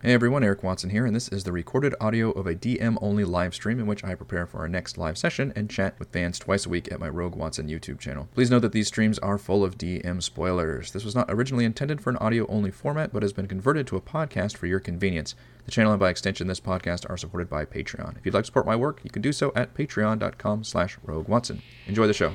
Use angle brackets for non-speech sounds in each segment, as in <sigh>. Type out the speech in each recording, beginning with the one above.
Hey everyone, Eric Watson here, and this is the recorded audio of a DM only live stream in which I prepare for our next live session and chat with fans twice a week at my Rogue Watson YouTube channel. Please note that these streams are full of DM spoilers. This was not originally intended for an audio only format, but has been converted to a podcast for your convenience. The channel and by extension this podcast are supported by Patreon. If you'd like to support my work, you can do so at patreon.com slash rogue watson. Enjoy the show.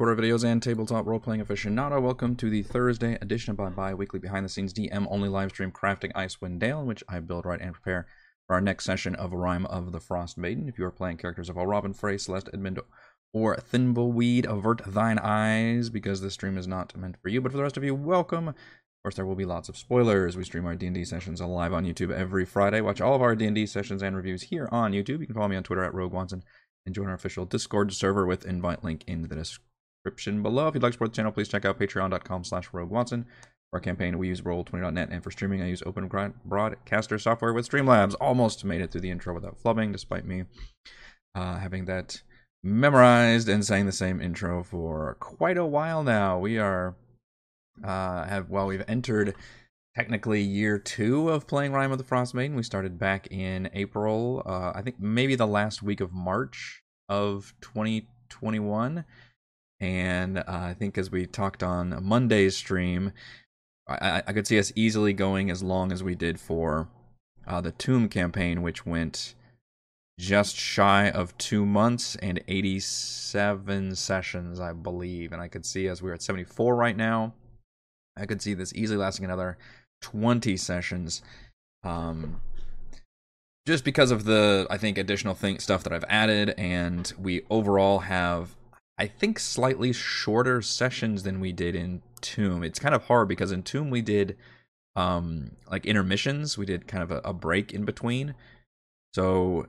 Recorder videos, and tabletop role-playing aficionado. Welcome to the Thursday edition of my bi-weekly behind-the-scenes DM-only live stream Crafting Icewind Dale, in which I build, write, and prepare for our next session of Rime of the Frost Maiden. If you are playing characters of all Robin, Frey, Celeste, Edmund, or Thimbleweed, avert thine eyes, because this stream is not meant for you. But for the rest of you, welcome. Of course, there will be lots of spoilers. We stream our D&D sessions live on YouTube every Friday. Watch all of our D&D sessions and reviews here on YouTube. You can follow me on Twitter at Rogue Watson and join our official Discord server with invite link in the description below. If you'd like to support the channel, please check out patreon.com slash rogue watson. For our campaign, we use roll20.net, and for streaming, I use Open Broadcaster software with Streamlabs. Almost made it through the intro without flubbing, despite me uh, having that memorized and saying the same intro for quite a while now. We are uh, have well, we've entered technically year two of playing Rime of the Frost Maiden. We started back in April, uh, I think maybe the last week of March of 2021. And uh, I think as we talked on Monday's stream, I, I, could see us easily going as long as we did for uh, the Tomb campaign, which went just shy of two months and 87 sessions, I believe. And I could see as we're at 74 right now. I could see this easily lasting another 20 sessions. Um, just because of the, I think, additional thing, stuff that I've added, and we overall have, I think, slightly shorter sessions than we did in Tomb. It's kind of hard because in Tomb we did um like intermissions. We did kind of a, a break in between. So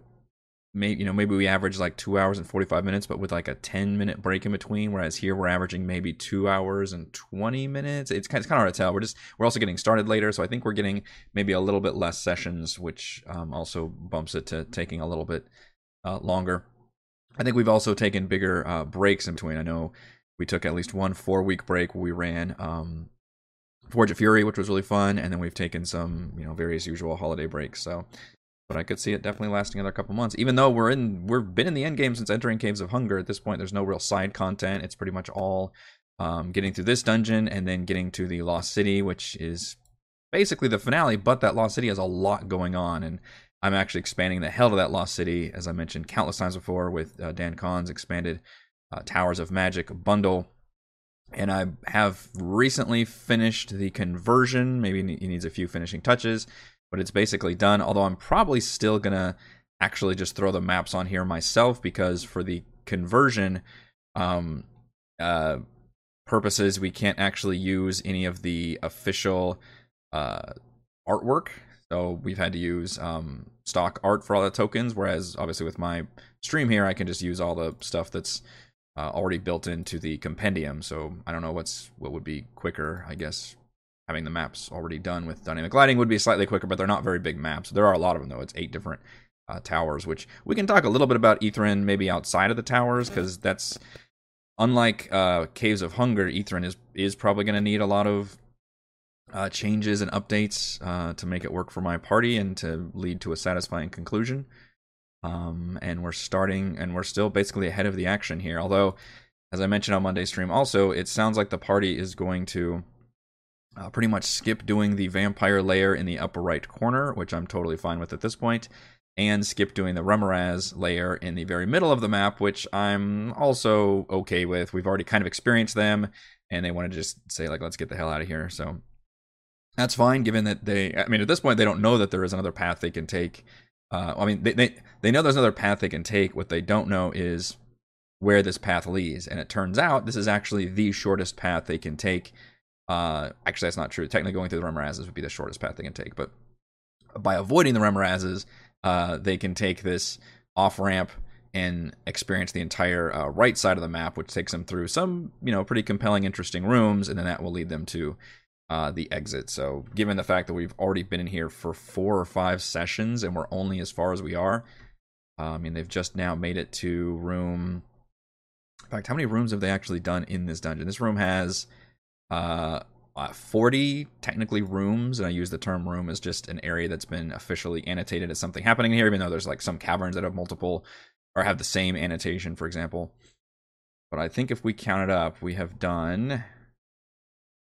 maybe you know maybe we average like two hours and 45 minutes but with like a 10 minute break in between whereas here we're averaging maybe two hours and 20 minutes. It's kind, of, kind of hard to tell. We're just we're also getting started later so i think we're getting maybe a little bit less sessions which um, also bumps it to taking a little bit uh, longer i think we've also taken bigger uh, breaks in between i know we took at least one four week break we ran um, forge of fury which was really fun and then we've taken some you know various usual holiday breaks so but I could see it definitely lasting another couple months. Even though we're in, we've been in the end game since entering Caves of Hunger. At this point, there's no real side content. It's pretty much all um, getting through this dungeon and then getting to the Lost City, which is basically the finale. But that Lost City has a lot going on, and I'm actually expanding the hell to that Lost City, as I mentioned countless times before, with uh, Dan Kahn's expanded uh, Towers of Magic bundle. And I have recently finished the conversion. Maybe he needs a few finishing touches but it's basically done. Although I'm probably still gonna actually just throw the maps on here myself because for the conversion um, uh, purposes, we can't actually use any of the official uh, artwork. So we've had to use um, stock art for all the tokens, whereas obviously with my stream here, I can just use all the stuff that's uh, already built into the compendium. So I don't know what's what would be quicker, I guess, having the maps already done with dynamic lighting would be slightly quicker, but they're not very big maps. There are a lot of them though. It's eight different uh, towers, which we can talk a little bit about Ythryn maybe outside of the towers because that's unlike uh, Caves of Hunger. Ythryn is is probably going to need a lot of uh, changes and updates uh, to make it work for my party and to lead to a satisfying conclusion. Um, and we're starting, and we're still basically ahead of the action here. Although, as I mentioned on Monday's stream, also it sounds like the party is going to uh, pretty much skip doing the vampire layer in the upper right corner, which I'm totally fine with at this point, and skip doing the Remorhaz layer in the very middle of the map, which I'm also okay with. We've already kind of experienced them, and they want to just say, like, let's get the hell out of here. So that's fine, given that they, I mean, at this point, they don't know that there is another path they can take. Uh, I mean, they, they, they know there's another path they can take. What they don't know is where this path leads. And it turns out this is actually the shortest path they can take. Uh, actually, that's not true. Technically, going through the Remorhazes would be the shortest path they can take. But by avoiding the Remorhazes, uh, they can take this off ramp and experience the entire uh, right side of the map, which takes them through some, you know, pretty compelling, interesting rooms, and then that will lead them to uh, the exit. So, given the fact that we've already been in here for four or five sessions and we're only as far as we are, uh, I mean, they've just now made it to room in fact, how many rooms have they actually done in this dungeon? This room has uh, uh, 40 technically rooms, and I use the term room as just an area that's been officially annotated as something happening here, even though there's like some caverns that have multiple or have the same annotation, for example. But I think if we count it up, we have done.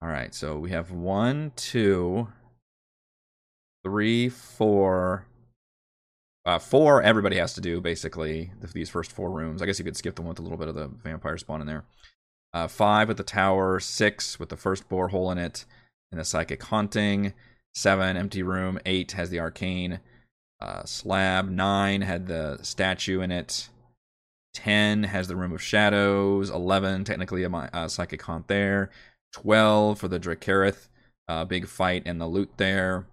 All right, so we have one, two, three, four, uh, four everybody has to do basically these first four rooms. I guess you could skip the one with a little bit of the vampire spawn in there. Uh, five with the tower, six with the first borehole in it, and the psychic haunting. Seven empty room, eight has the arcane uh, slab. Nine had the statue in it. Ten has the room of shadows. Eleven technically a uh, psychic haunt there. Twelve for the Dracarys uh, big fight and the loot there.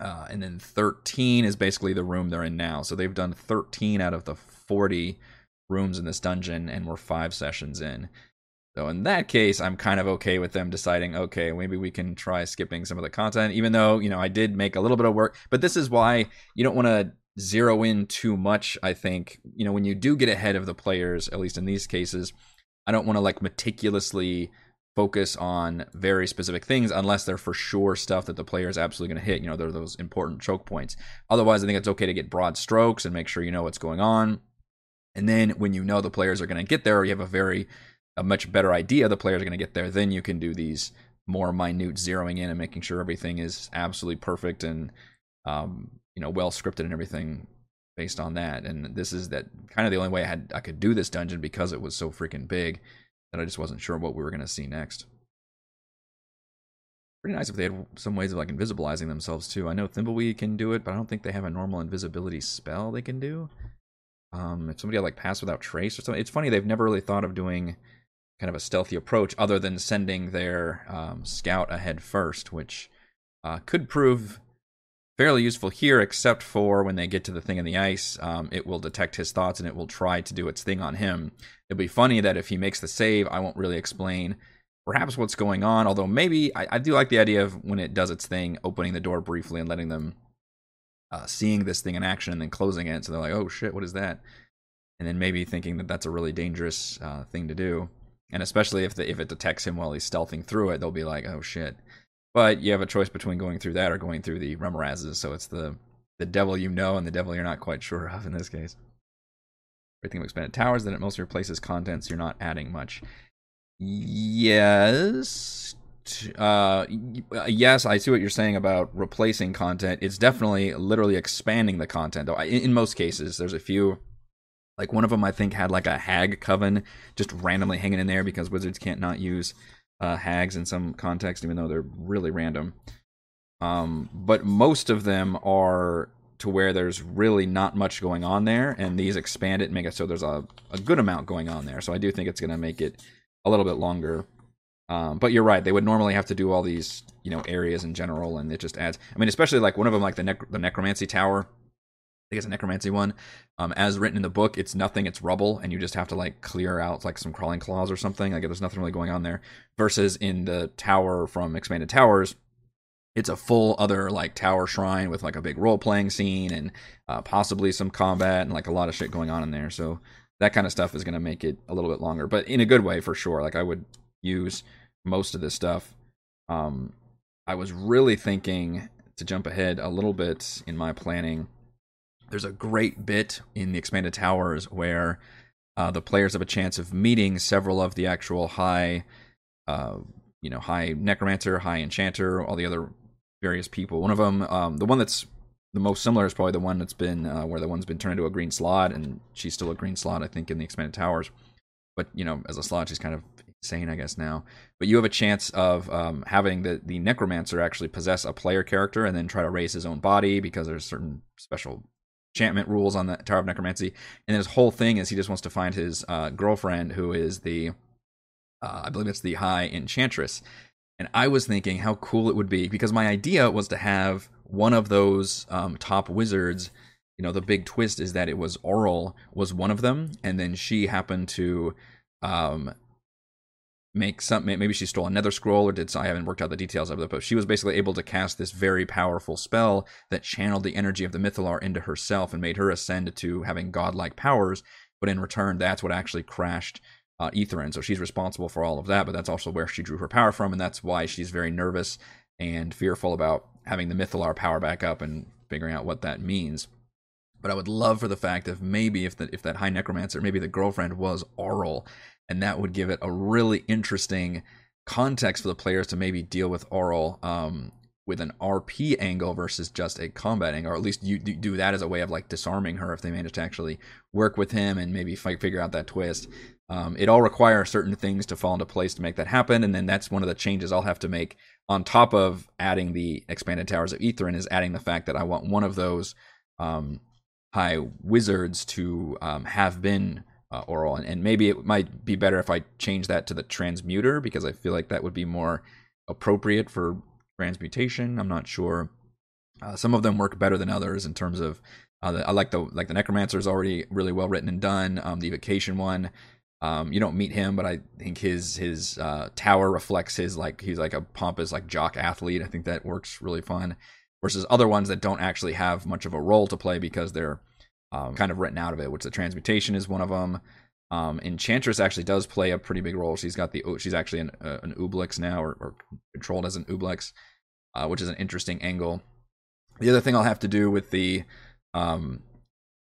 Uh, and then 13 is basically the room they're in now. So they've done 13 out of the 40 rooms in this dungeon, and we're five sessions in. So in that case, I'm kind of okay with them deciding, okay, maybe we can try skipping some of the content, even though, you know, I did make a little bit of work. But this is why you don't want to zero in too much, I think. You know, when you do get ahead of the players, at least in these cases, I don't want to like meticulously focus on very specific things unless they're for sure stuff that the player is absolutely going to hit. You know, they're those important choke points. Otherwise, I think it's okay to get broad strokes and make sure you know what's going on. And then when you know the players are going to get there, or you have a very a much better idea the players are going to get there, then you can do these more minute zeroing in and making sure everything is absolutely perfect and um, you know well scripted and everything based on that. And this is that kind of the only way I had I could do this dungeon because it was so freaking big that I just wasn't sure what we were going to see next. Pretty nice if they had some ways of like invisibilizing themselves too. I know Thimbleweed can do it, but I don't think they have a normal invisibility spell they can do. Um, if somebody had like pass without trace or something, it's funny they've never really thought of doing kind of a stealthy approach other than sending their um, scout ahead first, which uh, could prove fairly useful here, except for when they get to the thing in the ice, um, it will detect his thoughts and it will try to do its thing on him. It'll be funny that if he makes the save, I won't really explain perhaps what's going on, although maybe I, I do like the idea of when it does its thing, opening the door briefly and letting them uh, seeing this thing in action and then closing it. So they're like, oh shit, what is that? And then maybe thinking that that's a really dangerous uh, thing to do. And especially if the, if it detects him while he's stealthing through it, they'll be like, oh shit. But you have a choice between going through that or going through the Remorhazes. So it's the the devil you know and the devil you're not quite sure of in this case. Everything of expanded towers, then it mostly replaces contents. You're not adding much. Yes. Uh, yes, I see what you're saying about replacing content. It's definitely literally expanding the content, though. In most cases, there's a few. Like one of them, I think, had like a hag coven just randomly hanging in there because wizards can't not use uh, hags in some context, even though they're really random. Um, but most of them are to where there's really not much going on there, and these expand it and make it so there's a, a good amount going on there. So I do think it's going to make it a little bit longer. Um, but you're right; they would normally have to do all these, you know, areas in general, and it just adds. I mean, especially like one of them, like the nec- the necromancy tower. I think it's a necromancy one. Um, as written in the book, it's nothing; it's rubble, and you just have to like clear out like some crawling claws or something. Like there's nothing really going on there. Versus in the tower from Expanded Towers, it's a full other like tower shrine with like a big role playing scene and uh, possibly some combat and like a lot of shit going on in there. So that kind of stuff is going to make it a little bit longer, but in a good way for sure. Like I would use most of this stuff. Um, I was really thinking to jump ahead a little bit in my planning. There's a great bit in the expanded towers where uh, the players have a chance of meeting several of the actual high, uh, you know, high necromancer, high enchanter, all the other various people. One of them, um, the one that's the most similar is probably the one that's been uh, where the one's been turned into a green slaad, and she's still a green slaad, I think, in the expanded towers. But you know, as a slaad, she's kind of insane, I guess now. But you have a chance of um, having the the necromancer actually possess a player character and then try to raise his own body because there's certain special enchantment rules on the Tower of Necromancy, and his whole thing is he just wants to find his uh, girlfriend, who is the, uh, I believe it's the High Enchantress. And I was thinking how cool it would be because my idea was to have one of those um, top wizards. You know, the big twist is that it was Auril was one of them, and then she happened to um, make some maybe she stole another scroll or did so I haven't worked out the details of it, but she was basically able to cast this very powerful spell that channeled the energy of the Mythallar into herself and made her ascend to having godlike powers. But in return, that's what actually crashed uh, Ythryn. So she's responsible for all of that, but that's also where she drew her power from, and that's why she's very nervous and fearful about having the Mythallar power back up and figuring out what that means. But I would love for the fact of maybe if that if that high necromancer, maybe the girlfriend was Auril, and that would give it a really interesting context for the players to maybe deal with Auril um, with an RP angle versus just a combat angle, or at least you do that as a way of like disarming her if they manage to actually work with him and maybe fight, figure out that twist. Um, it all requires certain things to fall into place to make that happen, and then that's one of the changes I'll have to make on top of adding the expanded towers of Ythryn is adding the fact that I want one of those um, high wizards to um, have been uh, Auril, and, and maybe it might be better if I change that to the transmuter because I feel like that would be more appropriate for transmutation. I'm not sure. Uh, some of them work better than others in terms of. Uh, the, I like the like the necromancer is already really well written and done. Um, the evocation one, um, you don't meet him, but I think his his uh, tower reflects his like he's like a pompous like jock athlete. I think that works really fun. Versus other ones that don't actually have much of a role to play because they're um, kind of written out of it, which the transmutation is one of them. Um, Enchantress actually does play a pretty big role. She's got the she's actually an, uh, an Ublex now, or, or, controlled as an Ublex, uh, which is an interesting angle. The other thing I'll have to do with the um,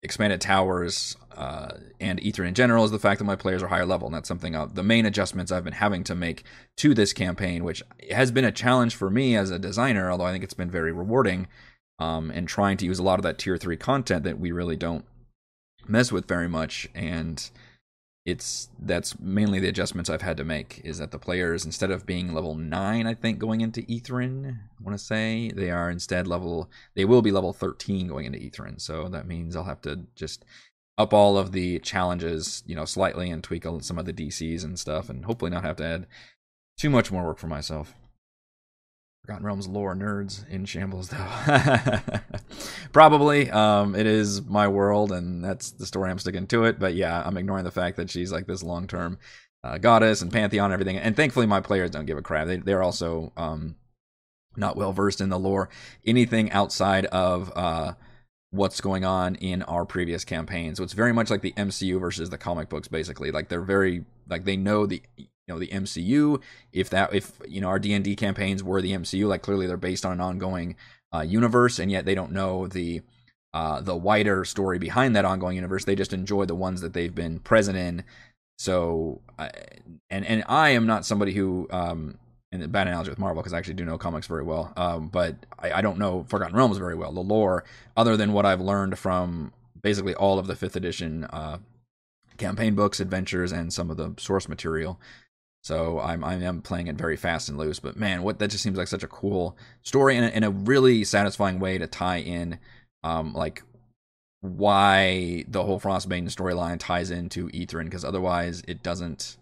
expanded towers uh, and Ythryn in general is the fact that my players are higher level, and that's something I'll, the main adjustments I've been having to make to this campaign, which has been a challenge for me as a designer. Although I think it's been very rewarding um, and trying to use a lot of that tier three content that we really don't mess with very much. And it's that's mainly the adjustments I've had to make is that the players instead of being level nine, I think going into Ythryn, I want to say they are instead level they will be level thirteen going into Ythryn. So that means I'll have to just up all of the challenges, you know, slightly and tweak some of the DCs and stuff, and hopefully not have to add too much more work for myself. Forgotten Realms lore nerds in shambles, though. <laughs> Probably. Um, it is my world, and that's the story I'm sticking to it. But yeah, I'm ignoring the fact that she's like this long term uh, goddess and pantheon and everything. And thankfully, my players don't give a crap. They, they're also um, not well versed in the lore. Anything outside of uh, what's going on in our previous campaigns. So it's very much like the MCU versus the comic books, basically. Like they're very like they know the you know the MCU. If that if you know our D and D campaigns were the MCU, like clearly they're based on an ongoing uh, universe, and yet they don't know the uh, the wider story behind that ongoing universe. They just enjoy the ones that they've been present in. So, uh, and and I am not somebody who um, and bad analogy with Marvel because I actually do know comics very well. Um, but I, I, don't know Forgotten Realms very well, the lore, other than what I've learned from basically all of the fifth edition uh, campaign books, adventures, and some of the source material. So I'm I am playing it very fast and loose, but man, what that just seems like such a cool story and a, and a really satisfying way to tie in, um, like why the whole Frostbane storyline ties into Ythryn, because otherwise it doesn't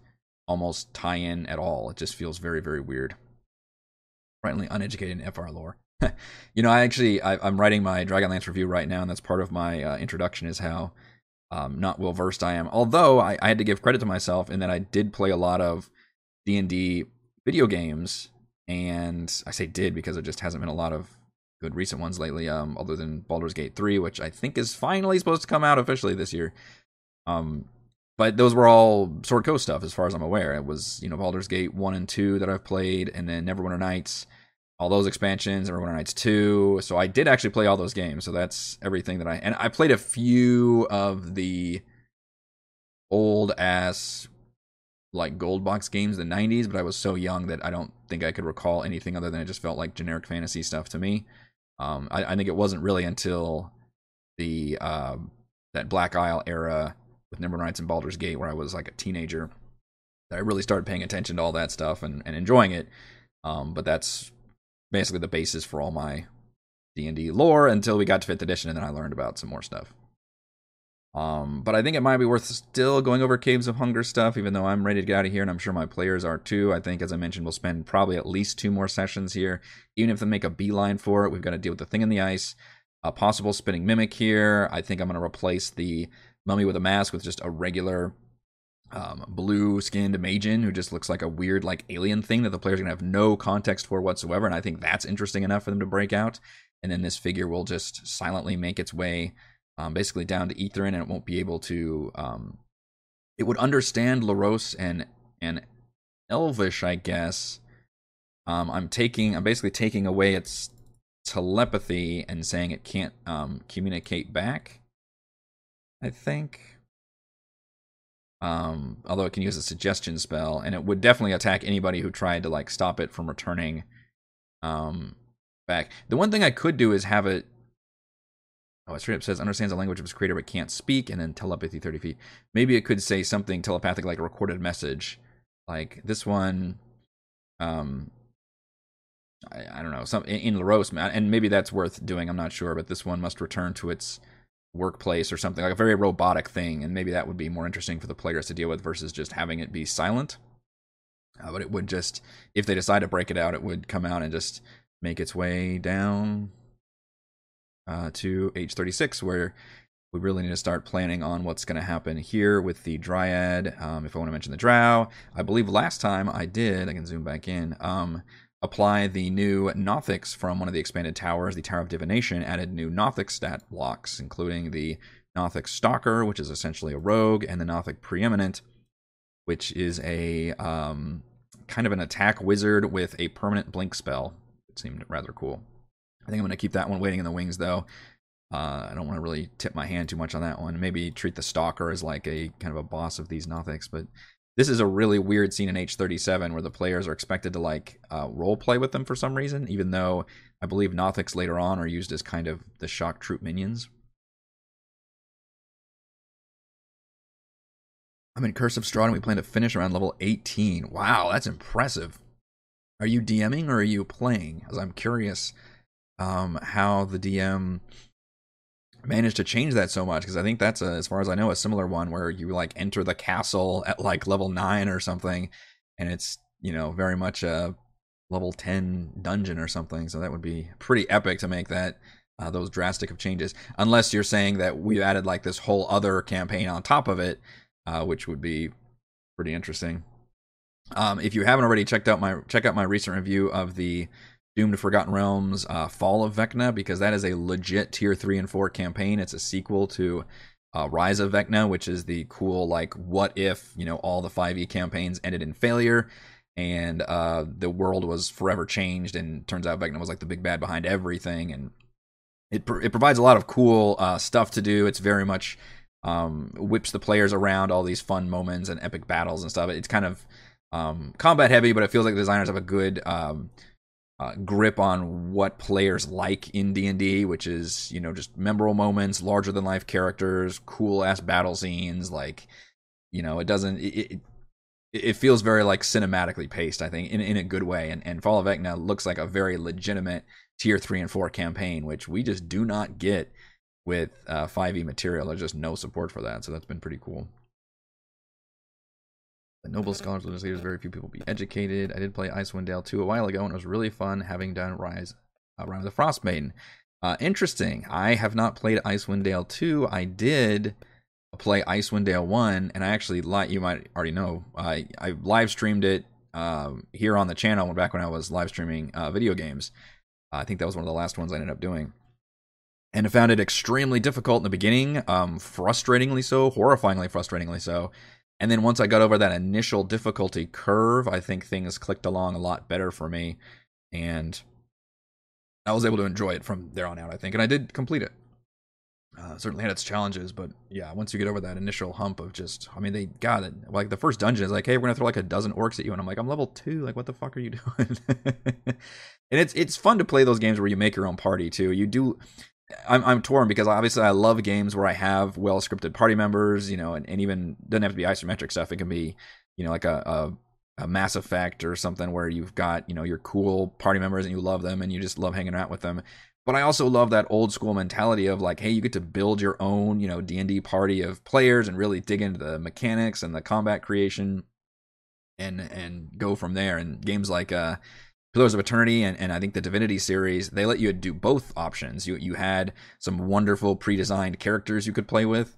almost tie in at all. It just feels very very weird. Rightly uneducated in FR lore. <laughs> you know, I actually I, am writing my Dragonlance review right now, and that's part of my uh, introduction is how um, not well versed I am. Although I, I had to give credit to myself in that I did play a lot of D&D video games and I say did because there just hasn't been a lot of good recent ones lately um other than Baldur's Gate 3 which I think is finally supposed to come out officially this year. Um but those were all Sword Coast stuff as far as I'm aware. It was, you know, Baldur's Gate 1 and 2 that I've played and then Neverwinter Nights all those expansions, Neverwinter Nights 2. So I did actually play all those games. So that's everything that I and I played a few of the old ass like gold box games in the 90s, but I was so young that I don't think I could recall anything other than it just felt like generic fantasy stuff to me. Um, I, I, think it wasn't really until the uh, that Black Isle era with Neverwinter Nights and Baldur's Gate where I was like a teenager that I really started paying attention to all that stuff and, and enjoying it. Um, but that's basically the basis for all my D&D lore until we got to 5th edition and then I learned about some more stuff. Um, but I think it might be worth still going over Caves of Hunger stuff, even though I'm ready to get out of here, and I'm sure my players are too. I think, as I mentioned, we'll spend probably at least two more sessions here. Even if they make a beeline for it, we've got to deal with the thing in the ice. A possible spinning mimic here. I think I'm going to replace the mummy with a mask with just a regular um, blue skinned Magen who just looks like a weird, like alien thing that the players are going to have no context for whatsoever. And I think that's interesting enough for them to break out. And then this figure will just silently make its way um, basically down to Ythryn, and it won't be able to. Um, it would understand Loross and and Elvish, I guess. Um, I'm taking, I'm basically taking away its telepathy and saying it can't um, communicate back. I think. Um, although it can use a suggestion spell, and it would definitely attack anybody who tried to like stop it from returning um, back. The one thing I could do is have it Oh, it straight up says understands the language of its creator but can't speak, and then telepathy 30 feet. Maybe it could say something telepathic like a recorded message. Like this one, um, I, I don't know, some in, Loross, and maybe that's worth doing. I'm not sure, but this one must return to its workplace or something like a very robotic thing, and maybe that would be more interesting for the players to deal with versus just having it be silent. Uh, but it would just, if they decide to break it out, it would come out and just make its way down uh, to H36, where we really need to start planning on what's going to happen here with the Dryad. Um, if I want to mention the Drow, I believe last time I did, I can zoom back in, um, apply the new Nothics from one of the expanded towers, the Tower of Divination, added new Nothic stat blocks, including the Nothic Stalker, which is essentially a rogue, and the Nothic Preeminent, which is a um, kind of an attack wizard with a permanent blink spell. It seemed rather cool. I think I'm going to keep that one waiting in the wings, though. Uh, I don't want to really tip my hand too much on that one. Maybe treat the Stalker as like a kind of a boss of these Nothics. But this is a really weird scene in H37 where the players are expected to like uh, role play with them for some reason, even though I believe Nothics later on are used as kind of the shock troop minions. I'm in Curse of Strahd and we plan to finish around level 18. Wow, that's impressive. Are you DMing or are you playing? As I'm curious um, how the DM managed to change that so much because I think that's a, as far as I know a similar one where you like enter the castle at like level 9 or something and it's you know very much a level 10 dungeon or something so that would be pretty epic to make that uh, those drastic of changes. Unless you're saying that we've added like this whole other campaign on top of it uh, which would be pretty interesting. Um, if you haven't already checked out my check out my recent review of the Doom to Forgotten Realms uh, Fall of Vecna because that is a legit tier 3 and 4 campaign. It's a sequel to uh, Rise of Vecna, which is the cool, like, what if, you know, all the 5e campaigns ended in failure and uh, the world was forever changed and turns out Vecna was like the big bad behind everything. And it, it provides a lot of cool uh, stuff to do. It's very much um, whips the players around all these fun moments and epic battles and stuff. It's kind of um, combat heavy, but it feels like the designers have a good. Um, uh, grip on what players like in D&D, which is, you know, just memorable moments, larger than life characters, cool ass battle scenes, like you know, it doesn't it, it, it feels very like cinematically paced, I think, in in a good way. And and Fall of Vecna looks like a very legitimate tier 3 and 4 campaign, which we just do not get with uh, 5e material. There's just no support for that, so that's been pretty cool. The noble scholars, leaders, very few people be educated. I did play Icewind Dale 2 a while ago, and it was really fun having done Rise uh, Rime of the Frost Maiden. Uh, interesting. I have not played Icewind Dale 2. I did play Icewind Dale 1, and I actually, you might already know, I, I live streamed it uh, here on the channel back when I was live streaming uh, video games. I think that was one of the last ones I ended up doing. And I found it extremely difficult in the beginning, um, frustratingly so, horrifyingly frustratingly so. And then once I got over that initial difficulty curve, I think things clicked along a lot better for me. And I was able to enjoy it from there on out, I think. And I did complete it. Uh, certainly had its challenges, but yeah, once you get over that initial hump of just, I mean, they got it. Like the first dungeon is like, hey, we're gonna throw like a dozen orcs at you, and I'm like, I'm level two. Like, what the fuck are you <laughs> doing? and it's it's fun to play those games where you make your own party too. You do I'm I'm torn because obviously I love games where I have well scripted party members, you know, and, and even doesn't have to be isometric stuff. It can be, you know, like a, a, a Mass Effect or something where you've got, you know, your cool party members and you love them and you just love hanging out with them. but I also love that old school mentality of like, hey, you get to build your own, you know, D and D party of players and really dig into the mechanics and the combat creation, and and go from there. And games like uh, Pillars of Eternity and, and I think the Divinity series, they let you do both options. You you had some wonderful pre-designed characters you could play with,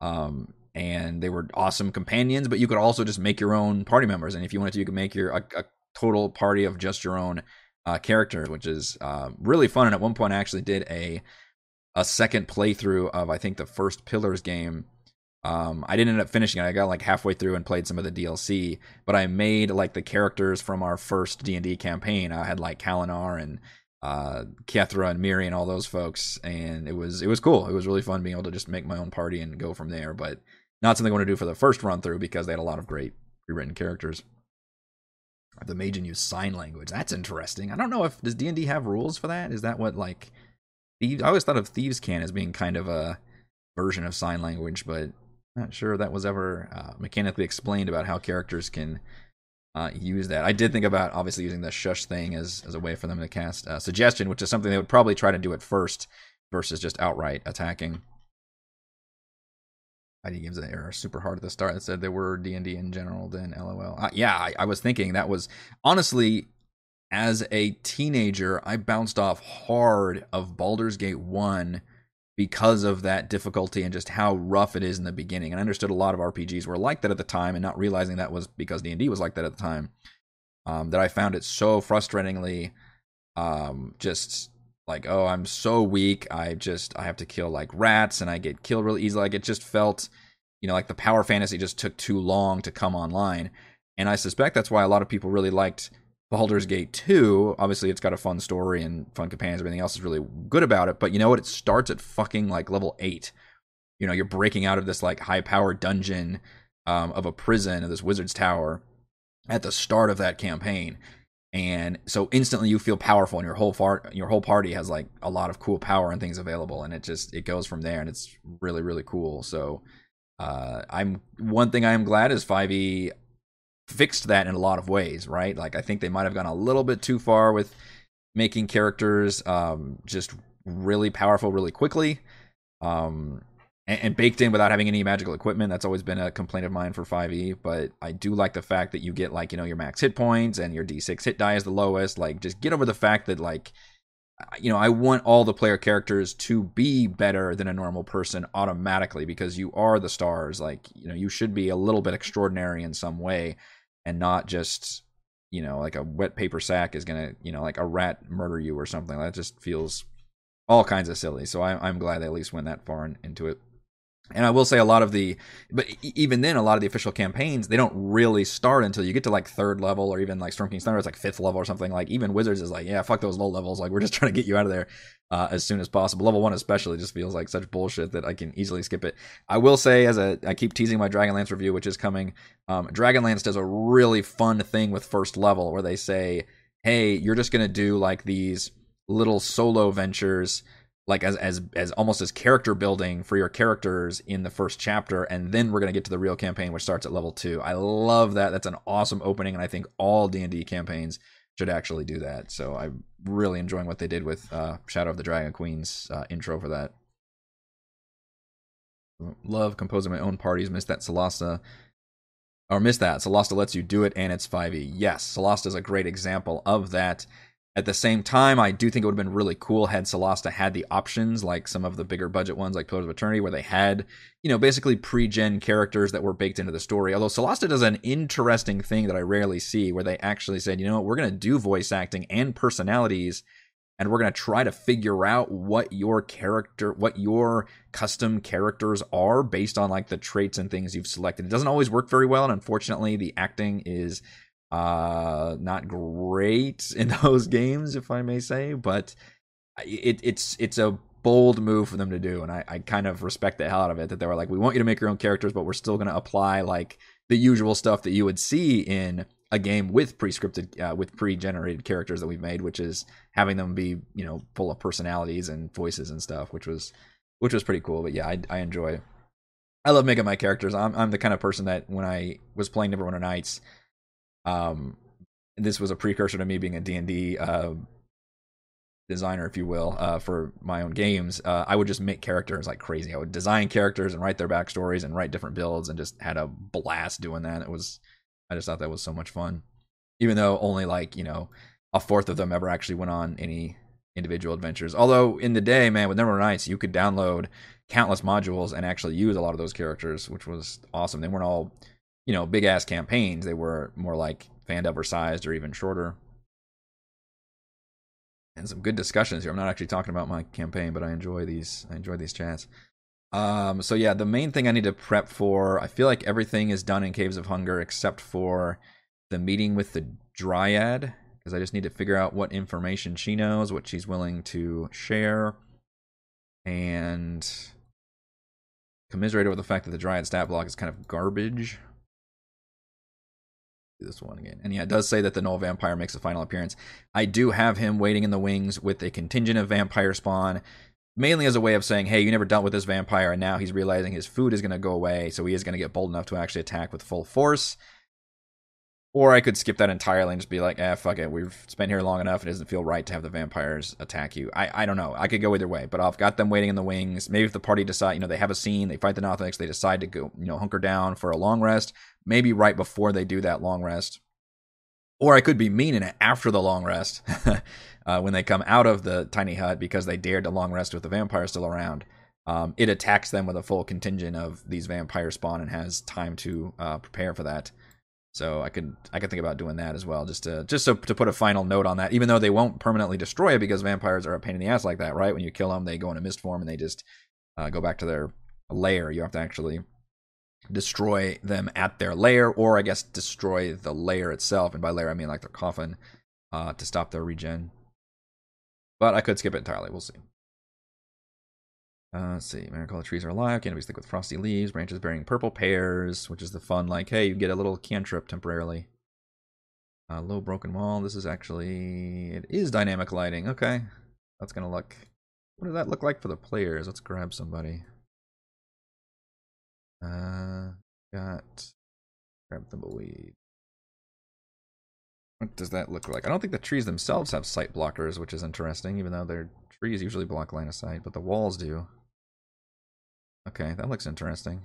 um, and they were awesome companions. But you could also just make your own party members, and if you wanted to, you could make your a, a total party of just your own uh, character, which is uh, really fun. And at one point, I actually did a a second playthrough of I think the first Pillars game. Um, I didn't end up finishing it. I got like halfway through and played some of the DLC, but I made like the characters from our first D and D campaign. I had like Kalinar and uh, Kethra and Miri and all those folks, and it was it was cool. It was really fun being able to just make my own party and go from there. But not something I want to do for the first run through because they had a lot of great rewritten characters the Magen use sign language. That's interesting. I don't know if does D and D have rules for that. Is that what like thieves? I always thought of thieves can as being kind of a version of sign language, but not sure that was ever uh, mechanically explained about how characters can uh, use that. I did think about obviously using the shush thing as as a way for them to cast uh, suggestion, which is something they would probably try to do at first versus just outright attacking. ID games that are super hard at the start. That said they were D and D in general. Then LOL. Uh, yeah, I, I was thinking that was honestly as a teenager, I bounced off hard of Baldur's Gate 1 because of that difficulty and just how rough it is in the beginning. And I understood a lot of RPGs were like that at the time and not realizing that was because D&D was like that at the time. Um, that I found it so frustratingly um, just like oh i'm so weak i just i have to kill like rats and i get killed really easily like it just felt you know like the power fantasy just took too long to come online and i suspect that's why a lot of people really liked Baldur's Gate 2, obviously it's got a fun story and fun companions, everything else is really good about it, but you know what? It starts at fucking like level 8. You know, you're breaking out of this like high power dungeon um, of a prison of this wizard's tower at the start of that campaign and so instantly you feel powerful and your whole far- your whole party has like a lot of cool power and things available and it just it goes from there and it's really really cool so uh, i'm one thing i am glad is 5e fixed that in a lot of ways right like i think they might have gone a little bit too far with making characters um, just really powerful really quickly um, and, and, baked in without having any magical equipment. That's always been a complaint of mine for 5e. But I do like the fact that you get like you know your max hit points and your d6 hit die is the lowest. Like just get over the fact that like you know I want all the player characters to be better than a normal person automatically because you are the stars. Like you know you should be a little bit extraordinary in some way and not just you know like a wet paper sack is gonna you know like a rat murder you or something that just feels all kinds of silly so I, am glad they at least went that far in, into it and I will say a lot of the, but even then, a lot of the official campaigns they don't really start until you get to like third level or even like Storm King's Thunder, it's like fifth level or something. Like even Wizards is like, yeah, fuck those low levels. Like we're just <laughs> trying to get you out of there uh, as soon as possible. Level one especially just feels like such bullshit that I can easily skip it. I will say, as a, I keep teasing my Dragonlance review, which is coming. Um, Dragonlance does a really fun thing with first level where they say, hey, you're just gonna do like these little solo ventures like as as as almost as character building for your characters in the first chapter and then we're going to get to the real campaign which starts at level 2. I love that. That's an awesome opening and I think all D&D campaigns should actually do that. So I'm really enjoying what they did with uh, Shadow of the Dragon Queen's uh, intro for that. Love composing my own parties. Miss that Solasta. Or miss that. Solasta lets you do it and it's 5e. Yes, Solasta is a great example of that. At the same time, I do think it would have been really cool had Solasta had the options, like some of the bigger budget ones, like Pillars of Eternity, where they had, you know, basically pre-gen characters that were baked into the story. Although Solasta does an interesting thing that I rarely see, where they actually said, you know, what, we're going to do voice acting and personalities, and we're going to try to figure out what your character, what your custom characters are based on like the traits and things you've selected. It doesn't always work very well, and unfortunately, the acting is uh not great <laughs> in those games if i may say but it, it's it's a bold move for them to do and I, I kind of respect the hell out of it that they were like we want you to make your own characters but we're still going to apply like the usual stuff that you would see in a game with pre-scripted uh, with pre-generated characters that we've made which is having them be you know full of personalities and voices and stuff which was which was pretty cool but yeah i, I enjoy i love making my characters. I'm, I'm the kind of person that when i was playing neverwinter nights um, this was a precursor to me being a D&D uh, designer, if you will, uh, for my own games, uh, I would just make characters like crazy. I would design characters and write their backstories and write different builds and just had a blast doing that. It was, I just thought that was so much fun. Even though only like, you know, a fourth of them ever actually went on any individual adventures. Although in the day, man, with Neverwinter Nights, you could download countless modules and actually use a lot of those characters, which was awesome. They weren't all, you know, big ass campaigns. They were more like Phandelver sized or even shorter and some good discussions here. I'm not actually talking about my campaign, but I enjoy these. I enjoy these chats. Um, so yeah, the main thing I need to prep for, I feel like everything is done in Caves of Hunger except for the meeting with the Dryad, because I just need to figure out what information she knows, what she's willing to share, and commiserate over the fact that the Dryad stat block is kind of garbage this one again. And yeah, it does say that the Gnoll Vampire makes a final appearance. I do have him waiting in the wings with a contingent of vampire spawn, mainly as a way of saying, hey, you never dealt with this vampire, and now he's realizing his food is going to go away, so he is going to get bold enough to actually attack with full force. Or I could skip that entirely and just be like, eh, fuck it. We've spent here long enough. It doesn't feel right to have the vampires attack you. I, I don't know. I could go either way, but I've got them waiting in the wings. Maybe if the party decide, you know, they have a scene, they fight the Nothics, they decide to go, you know, hunker down for a long rest. Maybe right before they do that long rest. Or I could be mean in it after the long rest <laughs> uh, when they come out of the tiny hut because they dared to long rest with the vampire still around. Um, it attacks them with a full contingent of these vampire spawn and has time to uh, prepare for that. So I could I could think about doing that as well, just to just so, to put a final note on that. Even though they won't permanently destroy it because vampires are a pain in the ass like that, right? When you kill them, they go into mist form and they just uh, go back to their lair. You have to actually destroy them at their lair, or I guess destroy the lair itself. And by lair, I mean like their coffin uh, to stop their regen. But I could skip it entirely. We'll see. Uh, let's see. Maricola trees are alive. Canopies thick with frosty leaves. Branches bearing purple pears, which is the fun, like, hey, you get a little cantrip temporarily. Uh, low broken wall. This is actually... It is dynamic lighting. Okay. That's going to look... What does that look like for the players? Let's grab somebody. Uh, got... Grab thimbleweed. What does that look like? I don't think the trees themselves have sight blockers, which is interesting, even though their trees usually block line of sight, but the walls do. Okay, that looks interesting.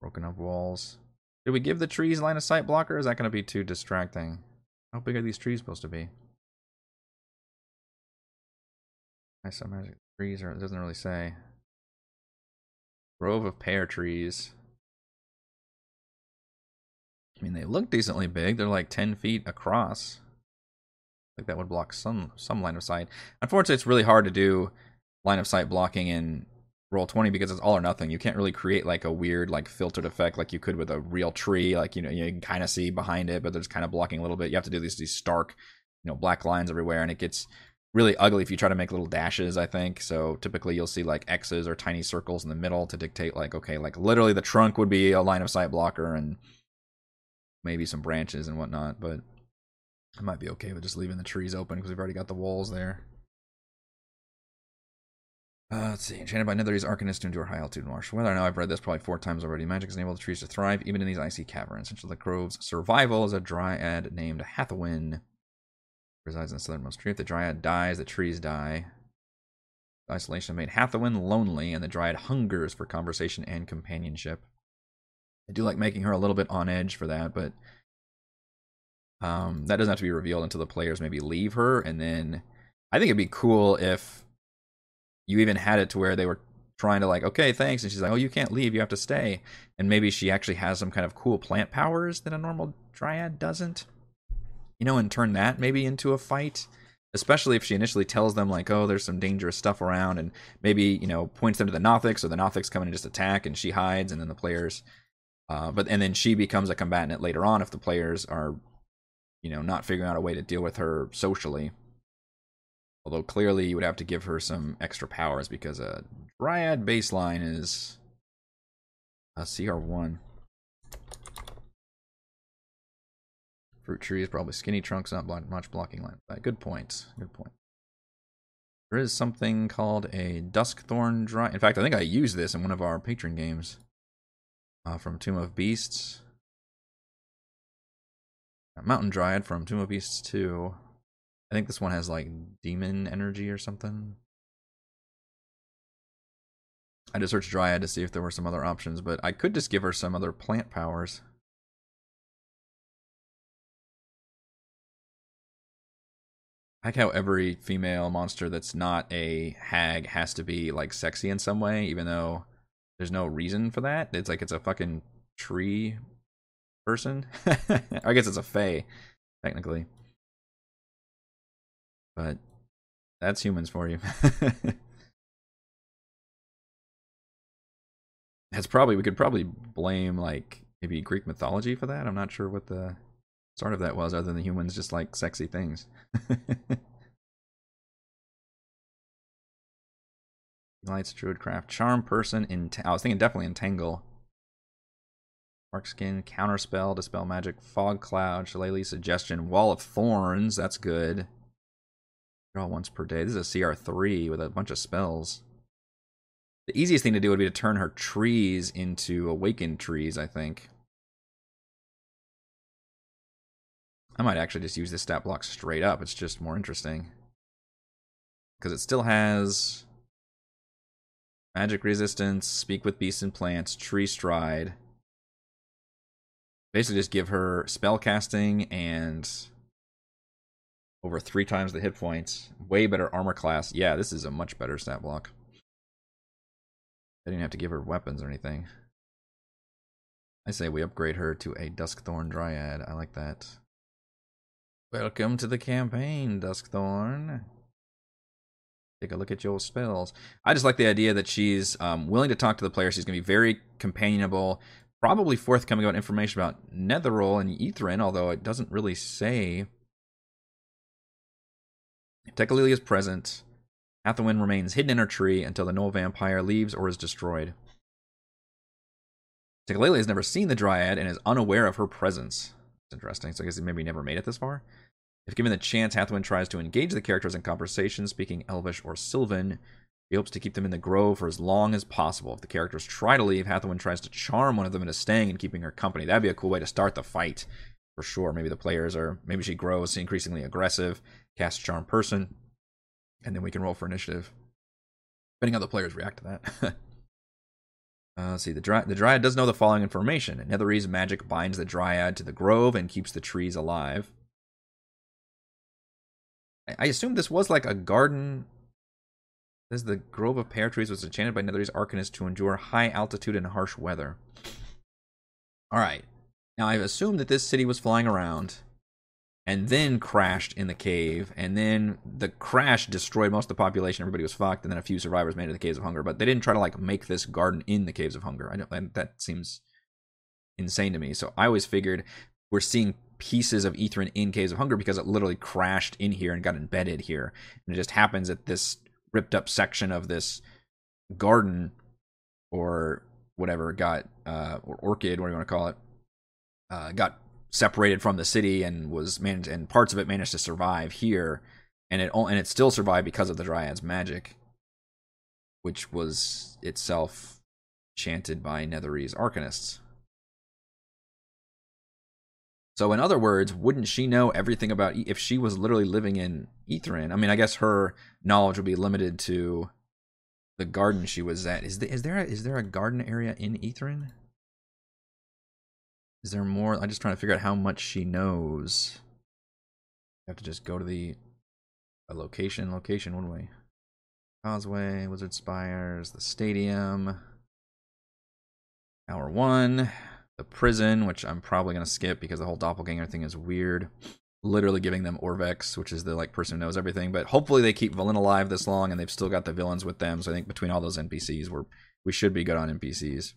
Broken up walls. Did we give the trees line of sight blocker? is that going to be too distracting? How big are these trees supposed to be? I saw magic trees, or it doesn't really say. Grove of pear trees. I mean, they look decently big. They're like 10 feet across like that would block some some line of sight. Unfortunately, it's really hard to do line of sight blocking in roll 20 because it's all or nothing. You can't really create like a weird like filtered effect like you could with a real tree. Like you know you can kind of see behind it, but there's kind of blocking a little bit. You have to do these these stark, you know, black lines everywhere, and it gets really ugly if you try to make little dashes. I think so. Typically, you'll see like X's or tiny circles in the middle to dictate like okay, like literally the trunk would be a line of sight blocker and maybe some branches and whatnot, but I might be okay with just leaving the trees open because we've already got the walls there. Uh, let's see. Enchanted by Netherese Arcanist to endure high altitude marsh weather. I know I've read this probably four times already. Magic has enabled the trees to thrive even in these icy caverns. Essentially, the grove's survival is a dryad named Hathawin. Resides in the southernmost tree. If the dryad dies, the trees die. isolation made Hathawin lonely, and the dryad hungers for conversation and companionship. I do like making her a little bit on edge for that, but um, that doesn't have to be revealed until the players maybe leave her, and then I think it'd be cool if you even had it to where they were trying to like, okay, thanks, and she's like, oh, you can't leave, you have to stay, and maybe she actually has some kind of cool plant powers that a normal dryad doesn't, you know, and turn that maybe into a fight. Especially if she initially tells them like, oh, there's some dangerous stuff around, and maybe you know points them to the Nothics, or the Nothics come in and just attack, and she hides, and then the players, uh, but and then she becomes a combatant later on if the players are you know, not figuring out a way to deal with her socially. Although clearly you would have to give her some extra powers because a Dryad baseline is a CR1. Fruit tree is probably skinny trunks, not much blocking line. Good point. Good point. There is something called a Duskthorn Dryad. In fact, I think I used this in one of our patron games uh, from Tome of Beasts. Mountain Dryad from Tome of Beasts 2. I think this one has like demon energy or something. I just searched Dryad to see if there were some other options, but I could just give her some other plant powers. I like how every female monster that's not a hag has to be like sexy in some way, even though there's no reason for that. It's like it's a fucking tree person. <laughs> I guess it's a fae, technically. But that's humans for you. <laughs> that's probably we could probably blame like maybe Greek mythology for that. I'm not sure what the start of that was, other than humans just like sexy things. <laughs> Lights, Druidcraft, Charm Person, in I was thinking definitely Entangle. Skin, Counterspell, Dispel Magic, Fog Cloud, Shillelagh Suggestion, Wall of Thorns, that's good. Draw once per day. This is a CR3 with a bunch of spells. The easiest thing to do would be to turn her trees into awakened trees, I think. I might actually just use this stat block straight up. It's just more interesting. Because it still has magic resistance, speak with beasts and plants, tree stride. Basically just give her spell casting and over three times the hit points. Way better armor class. Yeah, this is a much better stat block. I didn't have to give her weapons or anything. I say we upgrade her to a Duskthorn Dryad. I like that. Welcome to the campaign, Duskthorn. Take a look at your spells. I just like the idea that she's um, willing to talk to the player. She's going to be very companionable, probably forthcoming about information about Netheril and Ythryn, although it doesn't really say. Tekhalili is present. Hathawin remains hidden in her tree until the Gnoll Vampire leaves or is destroyed. Tekhalili has never seen the Dryad and is unaware of her presence. It's interesting. So I guess it maybe never made it this far. If given the chance, Hathawin tries to engage the characters in conversation, speaking Elvish or Sylvan. He hopes to keep them in the grove for as long as possible. If the characters try to leave, Hathawin tries to charm one of them into staying and keeping her company. That'd be a cool way to start the fight, for sure. Maybe the players are, maybe she grows increasingly aggressive, casts Charm Person, and then we can roll for initiative. Depending how the players react to that. <laughs> Uh, see. The, dry, the Dryad does know the following information. Netherese magic binds the Dryad to the grove and keeps the trees alive. I, I assume this was like a garden. This is the grove of pear trees was enchanted by Netherese Arcanist to endure high altitude and harsh weather. All right. Now I've assumed that this city was flying around and then crashed in the cave. And then the crash destroyed most of the population. Everybody was fucked, and then a few survivors made it to the Caves of Hunger. But they didn't try to like make this garden in the Caves of Hunger. I don't. that seems insane to me. So I always figured we're seeing pieces of Ythryn in Caves of Hunger because it literally crashed in here and got embedded here. And it just happens that this ripped up section of this garden or whatever got uh or orchid, what do you want to call it? Uh, got separated from the city and was managed and parts of it managed to survive here and it and it still survived because of the dryad's magic which was itself chanted by Netherese arcanists so in other words wouldn't she know everything about if she was literally living in Ythryn I mean I guess her knowledge would be limited to the garden she was at is, the, is there a, is there a garden area in Ythryn is there more? I'm just trying to figure out how much she knows. I have to just go to the location, location, one way. Causeway, Wizard Spires, the stadium. Hour one, the prison, which I'm probably gonna skip because the whole doppelganger thing is weird. Literally giving them Orvex, which is the like person who knows everything. But hopefully they keep Velen alive this long and they've still got the villains with them. So I think between all those NPCs, we're we should be good on NPCs.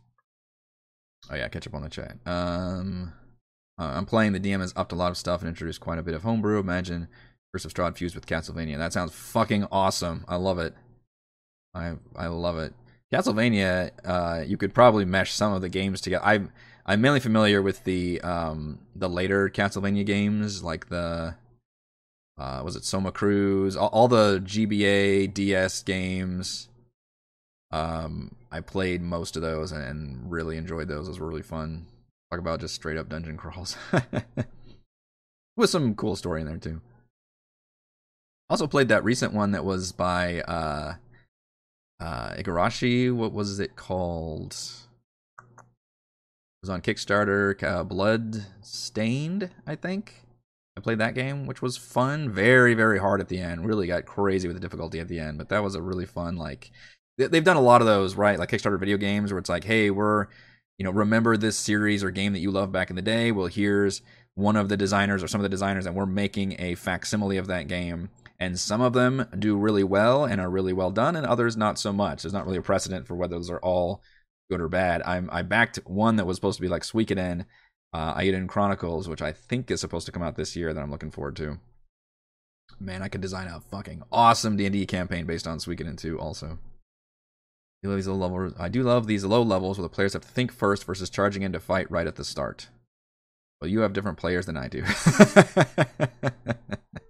Oh yeah, catch up on the chat. Um, uh, I'm playing. The DM has upped a lot of stuff and introduced quite a bit of homebrew. Imagine Curse of Strahd fused with Castlevania. That sounds fucking awesome. I love it. I I love it. Castlevania, uh, you could probably mesh some of the games together. I'm I'm mainly familiar with the um the later Castlevania games, like the uh was it Soma Cruz, all, all the GBA DS games. Um, I played most of those and really enjoyed those. Those were really fun. Talk about just straight up dungeon crawls. <laughs> with some cool story in there too. Also played that recent one that was by uh uh Igarashi. What was it called? Was on Kickstarter. Uh, Blood Stained, I think. I played that game, which was fun. Very, very hard at the end. Really got crazy with the difficulty at the end, but that was a really fun. Like they've done a lot of those, right? Like Kickstarter video games, where it's like, hey, we're you know, remember this series or game that you loved back in the day? Well, here's one of the designers or some of the designers, and we're making a facsimile of that game. And some of them do really well and are really well done, and others not so much. There's not really a precedent for whether those are all good or bad. I'm I backed one that was supposed to be like Suikoden, uh, Eiyuden Chronicles, which I think is supposed to come out this year that I'm looking forward to. Man, I could design a fucking awesome D&D campaign based on Suikoden 2 also. You love these low levels. I do love these low levels where the players have to think first versus charging in to fight right at the start. Well, you have different players than I do. <laughs>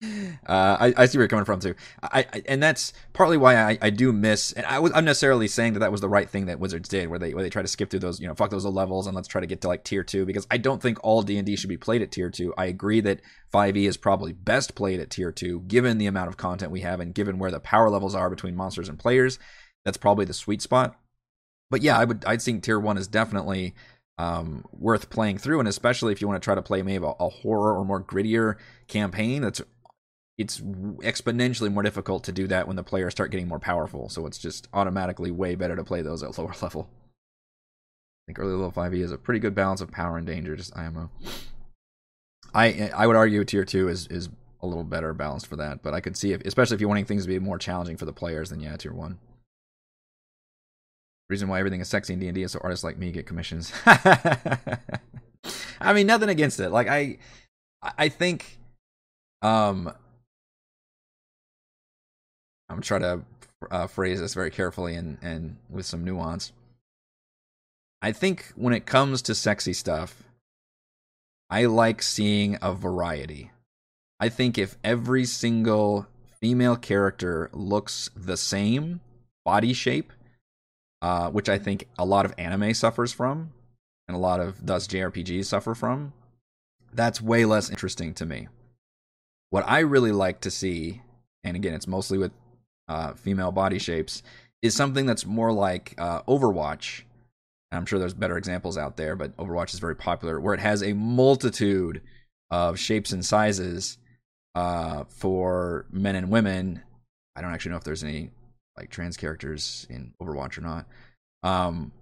Uh, I, I, see where you're coming from too. I, I and that's partly why I, I do miss. And I was I'm necessarily saying that that was the right thing that Wizards did, where they where they try to skip through those you know fuck those levels and let's try to get to like tier two because I don't think all D and D should be played at tier two. I agree that 5e is probably best played at tier two given the amount of content we have and given where the power levels are between monsters and players. That's probably the sweet spot. But yeah, I would I'd think tier one is definitely um, worth playing through, and especially if you want to try to play maybe a, a horror or more grittier campaign. That's it's exponentially more difficult to do that when the players start getting more powerful. So it's just automatically way better to play those at lower <laughs> level. I think early level 5e is a pretty good balance of power and danger, just IMO. I I would argue tier two is is a little better balanced for that, but I could see if especially if you're wanting things to be more challenging for the players, then yeah, tier one. Reason why everything is sexy in D and D is so artists like me get commissions. <laughs> I mean, nothing against it. Like I, I think, um, I'm to uh, phrase this very carefully and and with some nuance. I think when it comes to sexy stuff, I like seeing a variety. I think if every single female character looks the same body shape, uh, which I think a lot of anime suffers from, and a lot of thus JRPGs suffer from, that's way less interesting to me. What I really like to see, and again, it's mostly with uh, female body shapes, is something that's more like uh, Overwatch. I'm sure there's better examples out there, but Overwatch is very popular, where it has a multitude of shapes and sizes uh, for men and women. I don't actually know if there's any like trans characters in Overwatch or not. Um,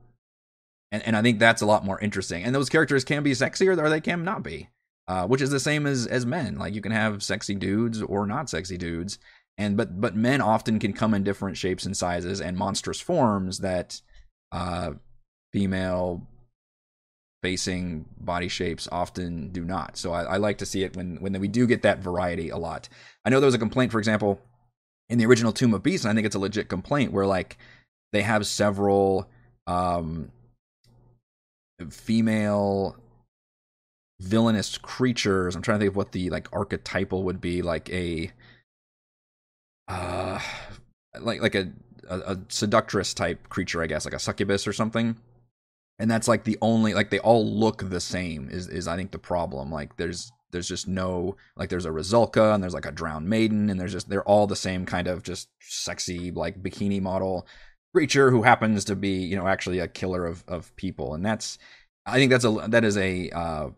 and and I think that's a lot more interesting. And those characters can be sexy or they can not be, uh, which is the same as as men. Like you can have sexy dudes or not sexy dudes, and but but men often can come in different shapes and sizes and monstrous forms that uh, female facing body shapes often do not. So I, I like to see it when when we do get that variety a lot. I know there was a complaint, for example in the original Tome of Beasts, and I think it's a legit complaint where like they have several um female villainous creatures. I'm trying to think of what the like archetypal would be, like a uh like like a a, a seductress type creature, I guess, like a succubus or something. And that's like the only like they all look the same is is I think the problem. Like there's there's just no like there's a Rusalka and there's like a drowned maiden and there's just they're all the same kind of just sexy like bikini model creature who happens to be you know actually a killer of of people and that's I think that's a that is a uh,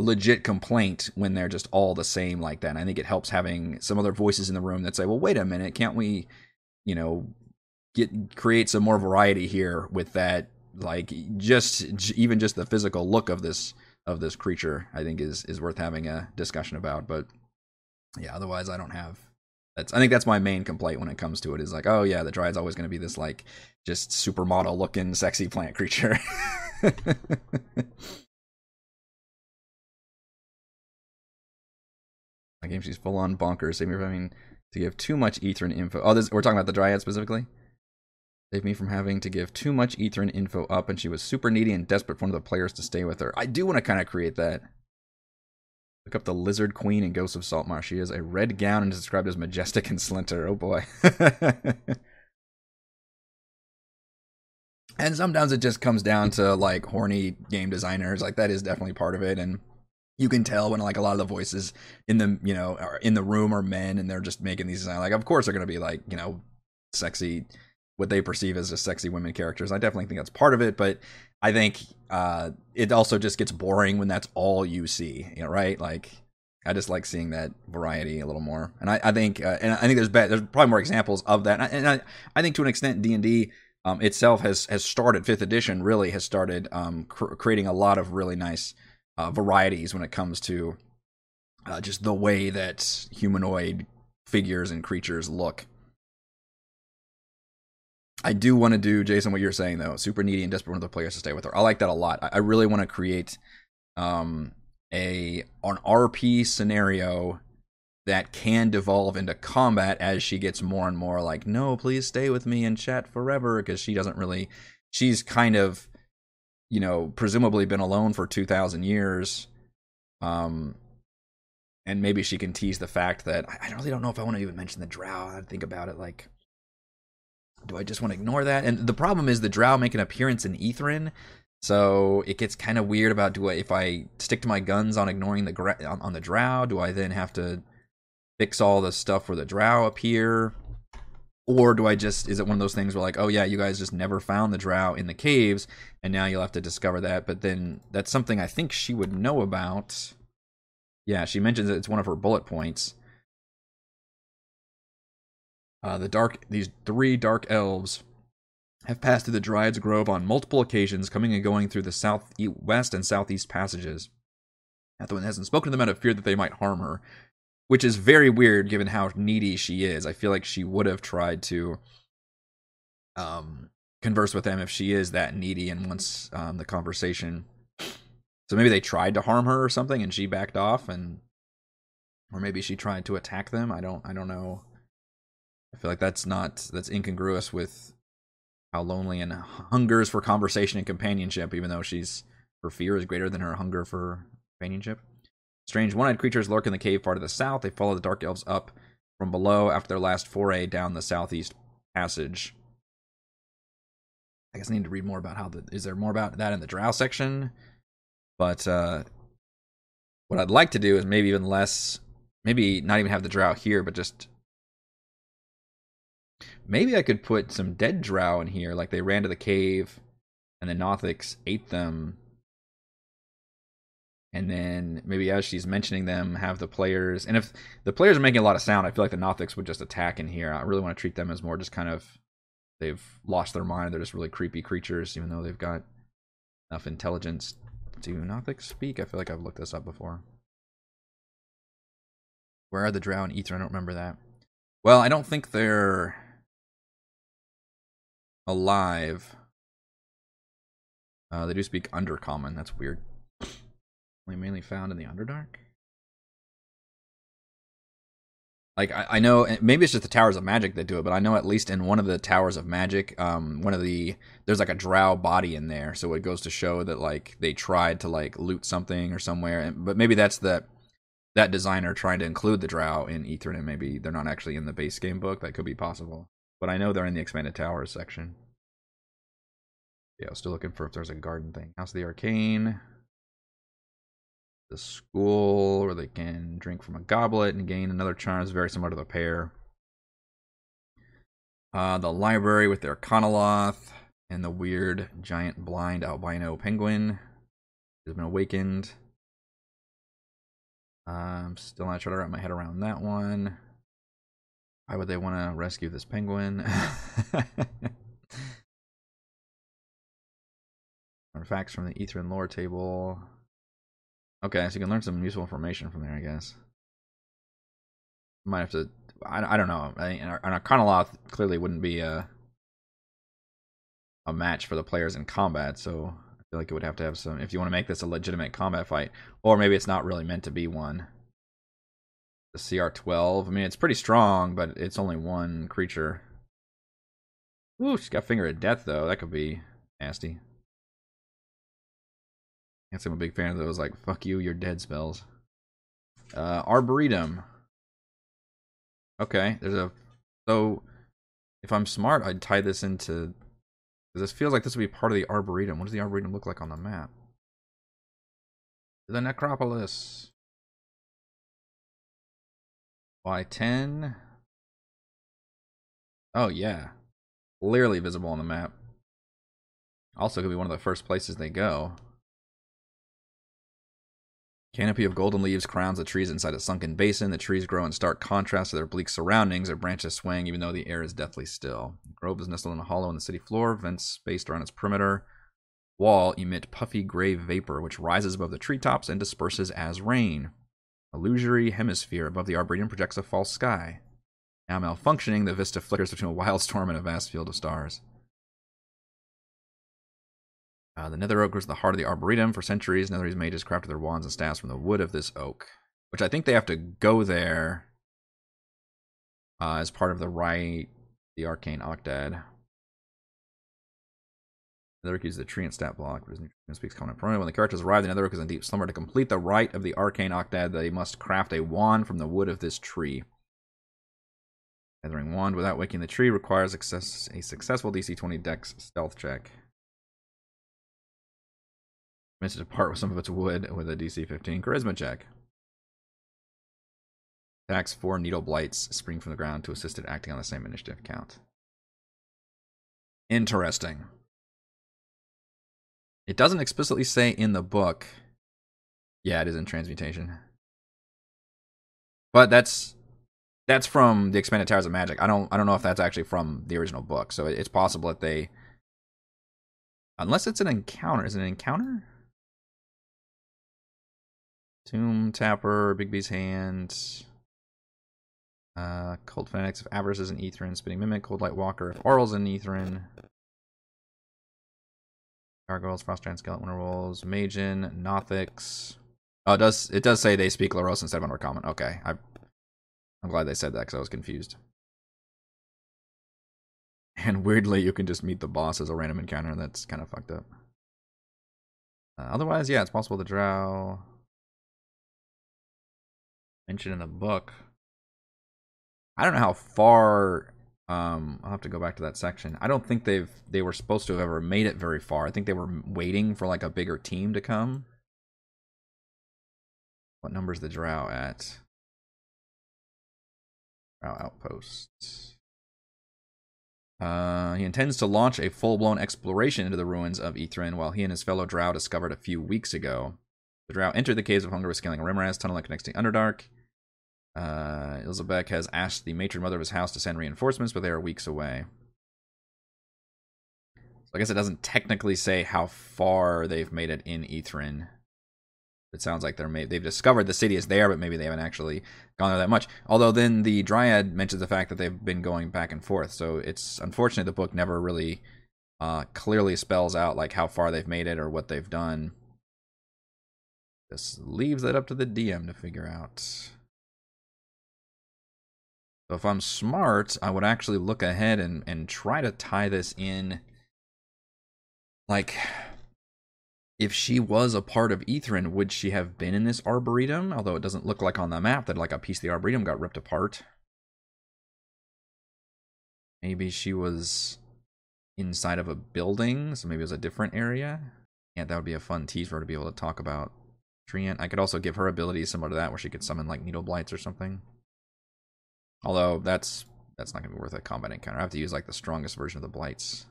legit complaint when they're just all the same like that. And I think it helps having some other voices in the room that say, "Well, wait a minute, can't we, you know, get create some more variety here with that? Like just even just the physical look of this of this creature i think is is worth having a discussion about. But yeah otherwise i don't have that's i think that's my main complaint when it comes to it is like oh yeah the dryad's always going to be this like just supermodel looking sexy plant creature <laughs> game she's full on bonkers save me from having to give too much ether and info oh this we're talking about the dryad specifically Saved me from having to give too much ether and info up, and she was super needy and desperate for one of the players to stay with her. I do want to kind of create that. Look up the Lizard Queen in Ghost of Saltmarsh. She has a red gown and is described as majestic and slender. Oh boy. <laughs> and sometimes it just comes down to like horny game designers. Like that is definitely part of it. And you can tell when like a lot of the voices in the you know are in the room are men and they're just making these like of course they're going to be like you know sexy what they perceive as just sexy women characters. I definitely think that's part of it but i think uh it also just gets boring when that's all you see you know right? Like i just like seeing that variety a little more. And i, I think uh, and i think there's be- there's probably more examples of that. And i, and I, I think to an extent d&d um, itself has has started fifth edition really has started um, cr- creating a lot of really nice uh, varieties when it comes to uh, just the way that humanoid figures and creatures look. I do want to do, Jason, what you're saying though. Super needy and desperate for the players to stay with her. I like that a lot. I, really want to create um, a an RP scenario that can devolve into combat as she gets more and more like, no, please stay with me and chat forever because she doesn't really. She's kind of you know, presumably been alone for 2,000 years. Um, and maybe she can tease the fact that I really don't know if I want to even mention the drow. I think about it like, do I just want to ignore that? And the problem is the drow make an appearance in Ythryn, so it gets kind of weird about do I if I stick to my guns on ignoring the on, on the drow, do I then have to fix all the stuff where the drow appear? Or do I just is it one of those things where like oh yeah you guys just never found the drow in the caves and now you'll have to discover that but then that's something I think she would know about. Yeah she mentions that it's one of her bullet points. Uh, the dark these three dark elves have passed through the Dryad's Grove on multiple occasions, coming and going through the southwest and southeast passages. Ethelwyn hasn't spoken to them out of fear that they might harm her, which is very weird given how needy she is. I feel like she would have tried to um, converse with them if she is that needy and wants um, the conversation. So maybe they tried to harm her or something, and she backed off, and or maybe she tried to attack them. I don't. I don't know. I feel like that's not that's incongruous with how lonely and hungers for conversation and companionship, even though she's her fear is greater than her hunger for companionship. Strange one eyed creatures lurk in the cave far to the south. They follow the dark elves up from below after their last foray down the southeast passage. I guess I need to read more about how the. Is there more about that in the drow section? But uh, what I'd like to do is maybe even less. Maybe not even have the drow here, but just. Maybe I could put some dead drow in here, like they ran to the cave and the Nothics ate them and then maybe as she's mentioning them, have the players. And if the players are making a lot of sound, I feel like the Nothics would just attack in here. I really want to treat them as more just kind of they've lost their mind. They're just really creepy creatures, even though they've got enough intelligence. Do Nothics speak? I feel like I've looked this up before. Where are the Drow and Ether? I don't remember that. Well, I don't think they're alive. Uh, they do speak Undercommon. That's weird mainly found in the Underdark. Like I, I, know, maybe it's just the Towers of Magic that do it, but I know at least in one of the Towers of Magic, um, one of the there's like a Drow body in there, so it goes to show that like they tried to like loot something or somewhere, but maybe that's the that designer trying to include the Drow in Ethernet. Maybe they're not actually in the base game book. That could be possible, but I know they're in the expanded Towers section. Yeah, I was still looking for if there's a garden thing. House of the Arcane the school where they can drink from a goblet and gain another charm is very similar to the pear. Uh, the library with their Conoloth and the weird giant blind albino penguin has been awakened. I'm still not trying to wrap my head around that one. Why would they want to rescue this penguin? <laughs> Artifacts from the Ythryn lore table. Okay, so you can learn some useful information from there, I guess. Might have to. I, I don't know. I, and a clearly wouldn't be a a match for the players in combat, so I feel like it would have to have some. If you want to make this a legitimate combat fight, or maybe it's not really meant to be one. The CR12. I mean, it's pretty strong, but it's only one creature. Ooh, she's got Finger of Death though. That could be nasty. I'm a big fan of those, like, fuck you, you're dead spells. Uh, Arboretum. Okay, there's a... So, if I'm smart, I'd tie this into... This feels like this would be part of the Arboretum. What does the Arboretum look like on the map? the necropolis. Y10. Oh, yeah. Clearly visible on the map. Also, could be one of the first places they go. Canopy of golden leaves crowns the trees inside a sunken basin. The trees grow in stark contrast to their bleak surroundings. Their branches swing even though the air is deathly still. The grove is nestled in a hollow in the city floor. Vents spaced around its perimeter wall emit puffy gray vapor which rises above the treetops and disperses as rain. Illusory hemisphere above the arboretum projects a false sky. Now malfunctioning, the vista flickers between a wild storm and a vast field of stars. Uh, the nether oak grows the heart of the arboretum. For centuries, Netherese mages crafted their wands and staffs from the wood of this oak, which I think they have to go there uh, as part of the rite, the arcane octad. The Nether uses the tree and stat block, but his speaks common pronoun. When the characters arrive, the Nether oak is in deep slumber. To complete the rite of the arcane octad, they must craft a wand from the wood of this tree. Gathering wand without waking the tree requires a successful DC 20 Dex stealth check. Meant to depart with some of its wood with a DC 15 charisma check. Attacks four needle blights spring from the ground to assist it acting on the same initiative count. Interesting. It doesn't explicitly say in the book. Yeah, it is in transmutation. But that's that's from the expanded Towers of Magic. I don't I don't know if that's actually from the original book. So it's possible that they unless it's an encounter. Is it an encounter? Tomb Tapper, Bigby's Hand. Uh, Cult Fanatics If Avarice is an Ythryn. Spinning Mimic, Cold Light Walker. If Auril's an Ythryn. Gargoyles, Frostgiant, Skeleton Wolves, Magen, Nothics. Oh, it does it does say they speak Loross instead of Undercommon. Okay, I, I'm glad they said that because I was confused. <laughs> And weirdly, you can just meet the boss as a random encounter. And that's kind of fucked up. Uh, otherwise, yeah, it's possible to drow mentioned in the book. I don't know how far. Um, I'll have to go back to that section. I don't think they've they were supposed to have ever made it very far. I think they were waiting for like a bigger team to come. What number's the Drow at? Drow outposts. Uh, he intends to launch a full-blown exploration into the ruins of Ythryn, while he and his fellow Drow discovered a few weeks ago. The Drow entered the Caves of Hunger with scaling a Rimraz tunnel that connects to Underdark. Uh, Ilzebek has asked the matron mother of his house to send reinforcements, but they are weeks away. So I guess it doesn't technically say how far they've made it in Ythryn. It sounds like they're made, they've discovered the city is there, but maybe they haven't actually gone there that much. Although then the Dryad mentions the fact that they've been going back and forth. So it's unfortunate the book never really uh, clearly spells out like how far they've made it or what they've done. Just leaves that up to the DM to figure out. So if I'm smart, I would actually look ahead and, and try to tie this in. Like, if she was a part of Ythryn, would she have been in this arboretum? Although it doesn't look like on the map that like a piece of the arboretum got ripped apart. Maybe she was inside of a building, so maybe it was a different area. Yeah, that would be a fun tease for her to be able to talk about Treant. I could also give her abilities similar to that, where she could summon like needle blights or something. Although that's that's not gonna be worth a combat encounter. I have to use like the strongest version of the blights.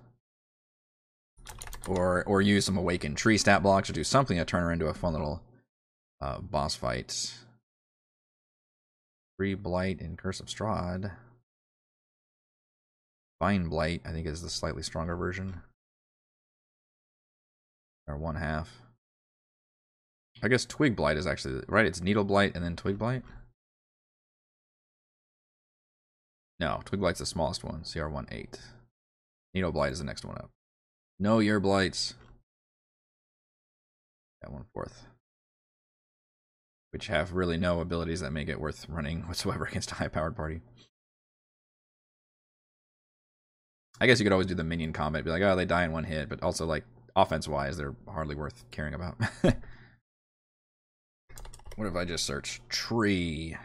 Or or use some awakened tree stat blocks or do something to turn her into a fun little uh, boss fight. Tree blight and Curse of Strahd. Vine blight, I think, is the slightly stronger version. Or one half. I guess twig blight is actually right. It's needle blight and then twig blight. No, Twig Blight's the smallest one. CR1 8. Needle Blight is the next one up. No your blights. That one fourth. Which have really no abilities that make it worth running <laughs> whatsoever against a high powered party. I guess you could always do the minion combat, be like, oh, they die in one hit, but also like offense wise, they're hardly worth caring about. <laughs> what if I just search tree?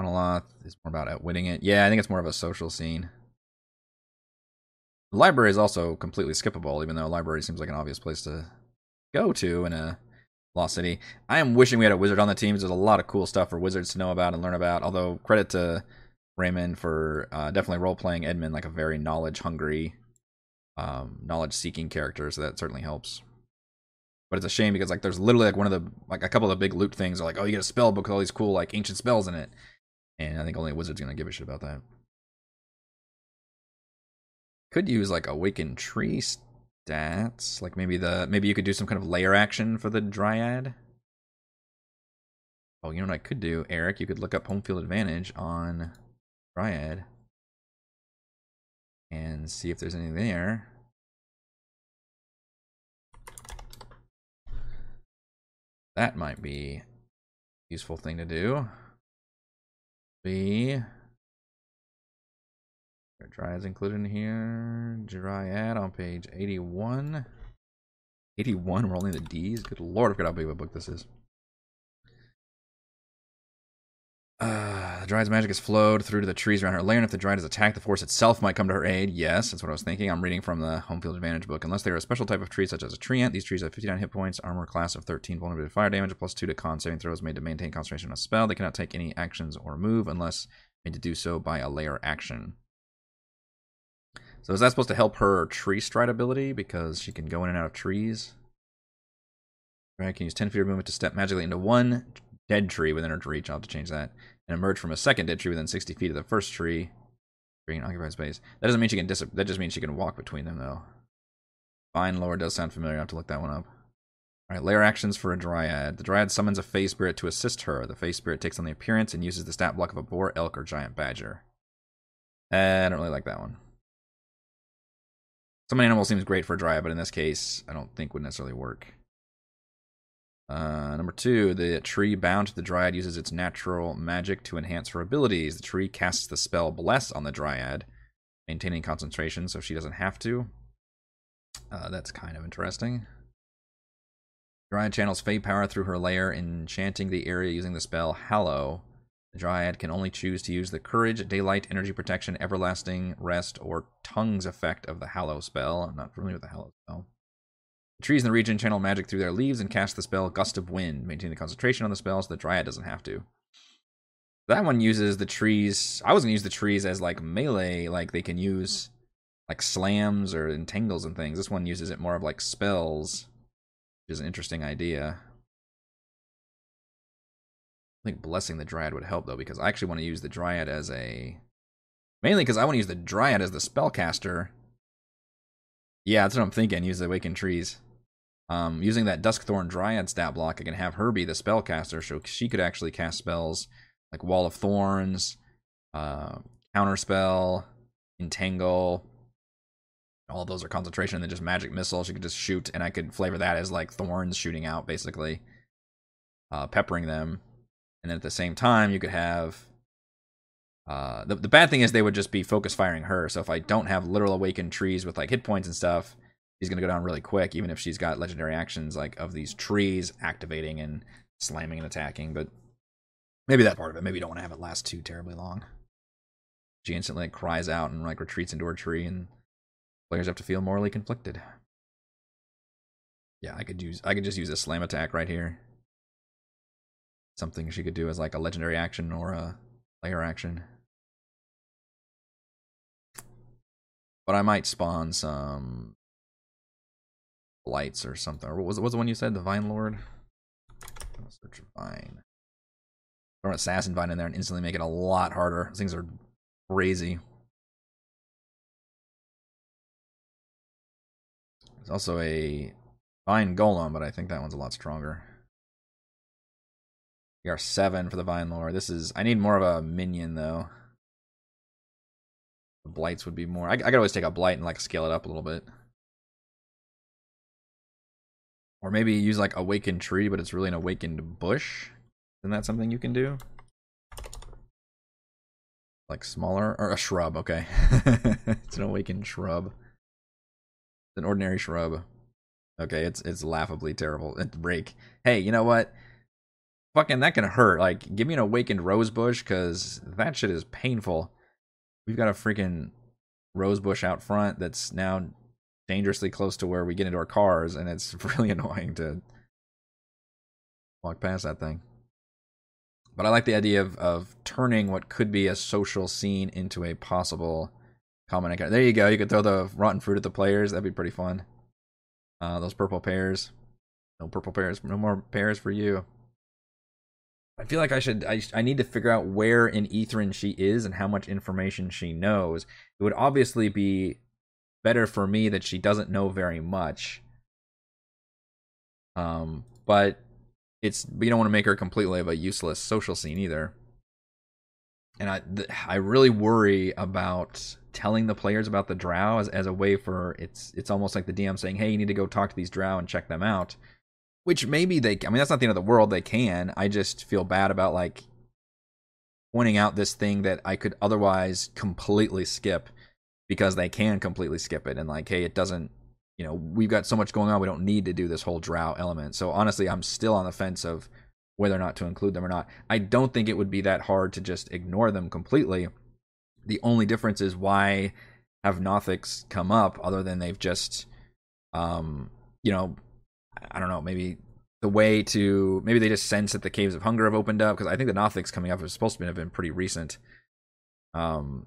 Monoloth is more about outwitting it. Yeah, I think it's more of a social scene. The library is also completely skippable, even though library seems like an obvious place to go to in a Lost City. I am wishing we had a wizard on the team. There's a lot of cool stuff for wizards to know about and learn about. Although credit to Raymond for uh, definitely role playing Edmund like a very knowledge hungry, um, knowledge seeking character. So that certainly helps. But it's a shame because like there's literally like one of the like a couple of the big loot things are like oh you get a spell book with all these cool like ancient spells in it, and I think only wizard's gonna give a shit about that. Could use like awakened tree stats, like maybe the maybe you could do some kind of lair action for the dryad. Oh, you know what I could do, Eric? You could look up home field advantage on Dryad and see if there's anything there. That might be useful thing to do. B. Dryads included in here. Dryad on page 81. 81, we're only the D's. Good lord, I forgot how big of a book this is. The Dryad's magic has flowed through to the trees around her lair, and if the Dryad is attacked, the force itself might come to her aid. Yes, that's what I was thinking. I'm reading from the Home Field Advantage book. Unless they are a special type of tree, such as a treant, these trees have 59 hit points, armor class of 13, vulnerability to fire damage, plus 2 to con saving throws made to maintain concentration on a spell. They cannot take any actions or move unless made to do so by a lair action. So is that supposed to help her tree stride ability because she can go in and out of trees? Right, can use 10 feet of movement to step magically into one dead tree within her reach. I'll have to change that. And emerge from a second dead tree within 60 feet of the first tree, creating occupied space. That doesn't mean she can dis- That just means she can walk between them, though. Vine Lord does sound familiar. I have to look that one up. All right, lair actions for a Dryad. The Dryad summons a Fey Spirit to assist her. The Fey Spirit takes on the appearance and uses the stat block of a boar, elk, or giant badger. Eh, I don't really like that one. Summon animal seems great for a Dryad, but in this case, I don't think would necessarily work. Uh, number two, the tree bound to the Dryad uses its natural magic to enhance her abilities. The tree casts the spell Bless on the Dryad, maintaining concentration so she doesn't have to. Uh, that's kind of interesting. Dryad channels Fey power through her lair, enchanting the area using the spell Hallow. The Dryad can only choose to use the Courage, Daylight, Energy Protection, Everlasting, Rest, or Tongues effect of the Hallow spell. I'm not familiar with the Hallow spell. Trees in the region channel magic through their leaves and cast the spell Gust of Wind, maintain the concentration on the spell so the Dryad doesn't have to. That one uses the trees. I was gonna use the trees as like melee, like they can use like slams or entangles and things. This one uses it more of like spells, which is an interesting idea. I think blessing the dryad would help though, because I actually want to use the dryad as a mainly because I want to use the dryad as the spellcaster. Yeah, that's what I'm thinking. Use the awakened trees. Um, using that Duskthorn Dryad stat block, I can have her be the spellcaster, so she could actually cast spells like Wall of Thorns, uh, Counterspell, Entangle. All those are concentration, and then just Magic Missile. She could just shoot, and I could flavor that as like thorns shooting out, basically, uh, peppering them and then at the same time you could have uh, the, the bad thing is they would just be focus firing her so if i don't have literal awakened trees with like hit points and stuff she's gonna go down really quick even if she's got legendary actions like of these trees activating and slamming and attacking but maybe that part of it maybe you don't want to have it last too terribly long. She instantly like, cries out and like retreats into her tree and players have to feel morally conflicted. Yeah i could use i could just use a slam attack right here. Something she could do as like a legendary action or a lair action. But I might spawn some lights or something. Or what was, what was the one you said? The Vine Lord? Search Vine. Throw an Assassin Vine in there and instantly make it a lot harder. Things are crazy. There's also a Vine Golem, but I think that one's a lot stronger. We are seven for the Vine Lord. This is. I need more of a minion though. The blights would be more. I, I could always take a blight and like scale it up a little bit. Or maybe use like awakened tree, but it's really an awakened bush. Isn't that something you can do? Like smaller or a shrub? Okay, <laughs> it's an awakened shrub. It's an ordinary shrub. Okay, it's it's laughably terrible. It's break. Hey, you know what? fucking that can hurt. Like, give me an awakened rose bush because that shit is painful. We've got a freaking rose bush out front that's now dangerously close to where we get into our cars, and it's <laughs> really annoying to walk past that thing. But I like the idea of of turning what could be a social scene into a possible common. There you go. You could throw the rotten fruit at the players. That'd be pretty fun. Uh, those purple pears. No purple pears. No more pears for you. I feel like I should. I, I need to figure out where in Ythryn she is and how much information she knows. It would obviously be better for me that she doesn't know very much. Um, but it's you don't want to make her completely of a useless social scene either. And I th- I really worry about telling the players about the drow as, as a way for it's it's almost like the DM saying, "Hey, you need to go talk to these drow and check them out." Which maybe they I mean that's not the end of the world, they can. I just feel bad about like pointing out this thing that I could otherwise completely skip because they can completely skip it and like, hey, it doesn't you know, we've got so much going on, we don't need to do this whole drow element. So honestly, I'm still on the fence of whether or not to include them or not. I don't think it would be that hard to just ignore them completely. The only difference is why have Nothics come up other than they've just um you know I don't know, maybe the way to maybe they just sense that the caves of hunger have opened up because I think the Nothics coming up is supposed to have been pretty recent. Um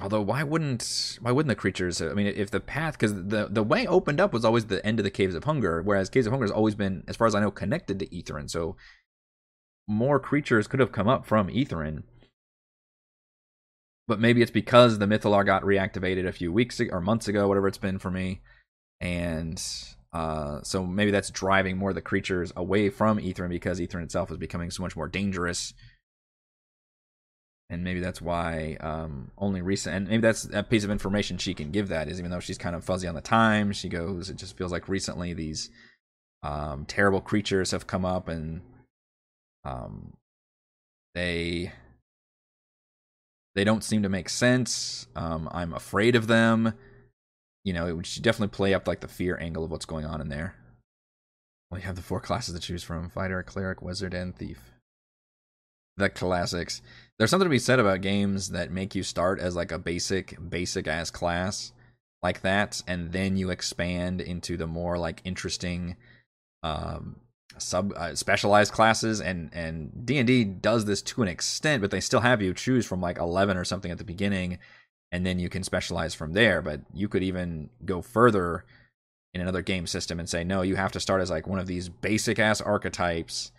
Although why wouldn't why wouldn't the creatures? I mean, if the path because the the way opened up was always the end of the caves of hunger, whereas caves of hunger has always been, as far as I know, connected to Ythryn. So more creatures could have come up from Ythryn. But maybe it's because the Mythallar got reactivated a few weeks or months ago, whatever it's been for me, and uh, so maybe that's driving more of the creatures away from Ythryn because Ythryn itself is becoming so much more dangerous and maybe that's why um, only recent and maybe that's a piece of information she can give that is even though she's kind of fuzzy on the time she goes it just feels like recently these um, terrible creatures have come up and um, they they don't seem to make sense. Um, i'm afraid of them. You know it would definitely play up like the fear angle of what's going on in there. You have the four classes to choose from fighter cleric wizard and thief. The classics. There's something to be said about games that make you start as like a basic, basic ass class like that, and then you expand into the more like interesting, um, sub uh, specialized classes. And and D and D does this to an extent, but they still have you choose from like eleven or something at the beginning, and then you can specialize from there. But you could even go further in another game system and say, no, you have to start as like one of these basic ass archetypes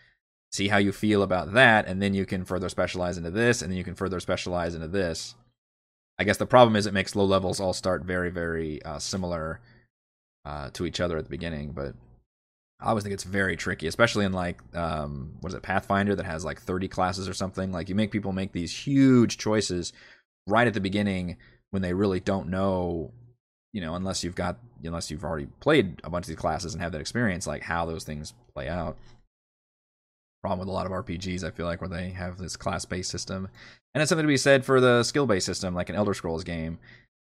see how you feel about that, and then you can further specialize into this, and then you can further specialize into this. I guess the problem is it makes low levels all start very, very uh, similar uh, to each other at the beginning, but I always think it's very tricky, especially in like um, what is it, Pathfinder that has like 30 classes or something. Like you make people make these huge choices right at the beginning when they really don't know, you know, unless you've got unless you've already played a bunch of these classes and have that experience, like how those things play out problem with a lot of RPGs. I feel like where they have this class based system, and it's something to be said for the skill based system, like an Elder Scrolls game.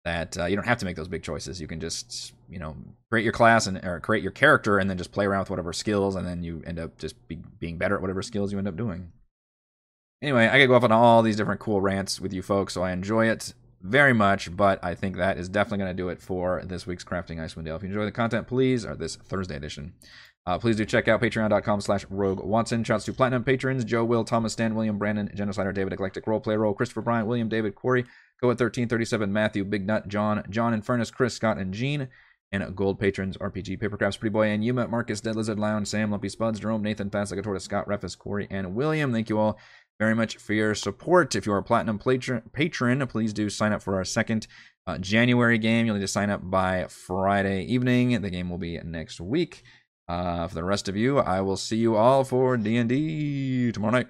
That uh, you don't have to make those big choices. You can just you know create your class and or create your character, and then just play around with whatever skills, and then you end up just be, being better at whatever skills you end up doing. Anyway, I could go off on all these different cool rants with you folks, so I enjoy it very much, but I think that is definitely going to do it for this week's Crafting Icewind Dale. If you enjoy the content, please, or this Thursday edition, uh, please do check out patreon.com slash rogue watson. Shouts to platinum patrons Joe, Will, Thomas, Stan, William, Brandon, Genocider, David, Eclectic Roleplay Role, Christopher Bryant, William, David, Corey, Go at 1337, Matthew, Big Nut, John, John Furnace, Chris, Scott, and Gene. And gold patrons, RPG, Papercrafts, Pretty Boy, and Yuma, Marcus, Dead Lizard, Lounge, Sam, Lumpy Spuds, Jerome, Nathan, Fast Like a Tortoise, Scott, Refus, Corey, and William. Thank you all very much for your support. If you are a platinum patron, patron please do sign up for our second uh, January game. You'll need to sign up by Friday evening. The game will be next week. Uh, for the rest of you, I will see you all for D&D tomorrow night.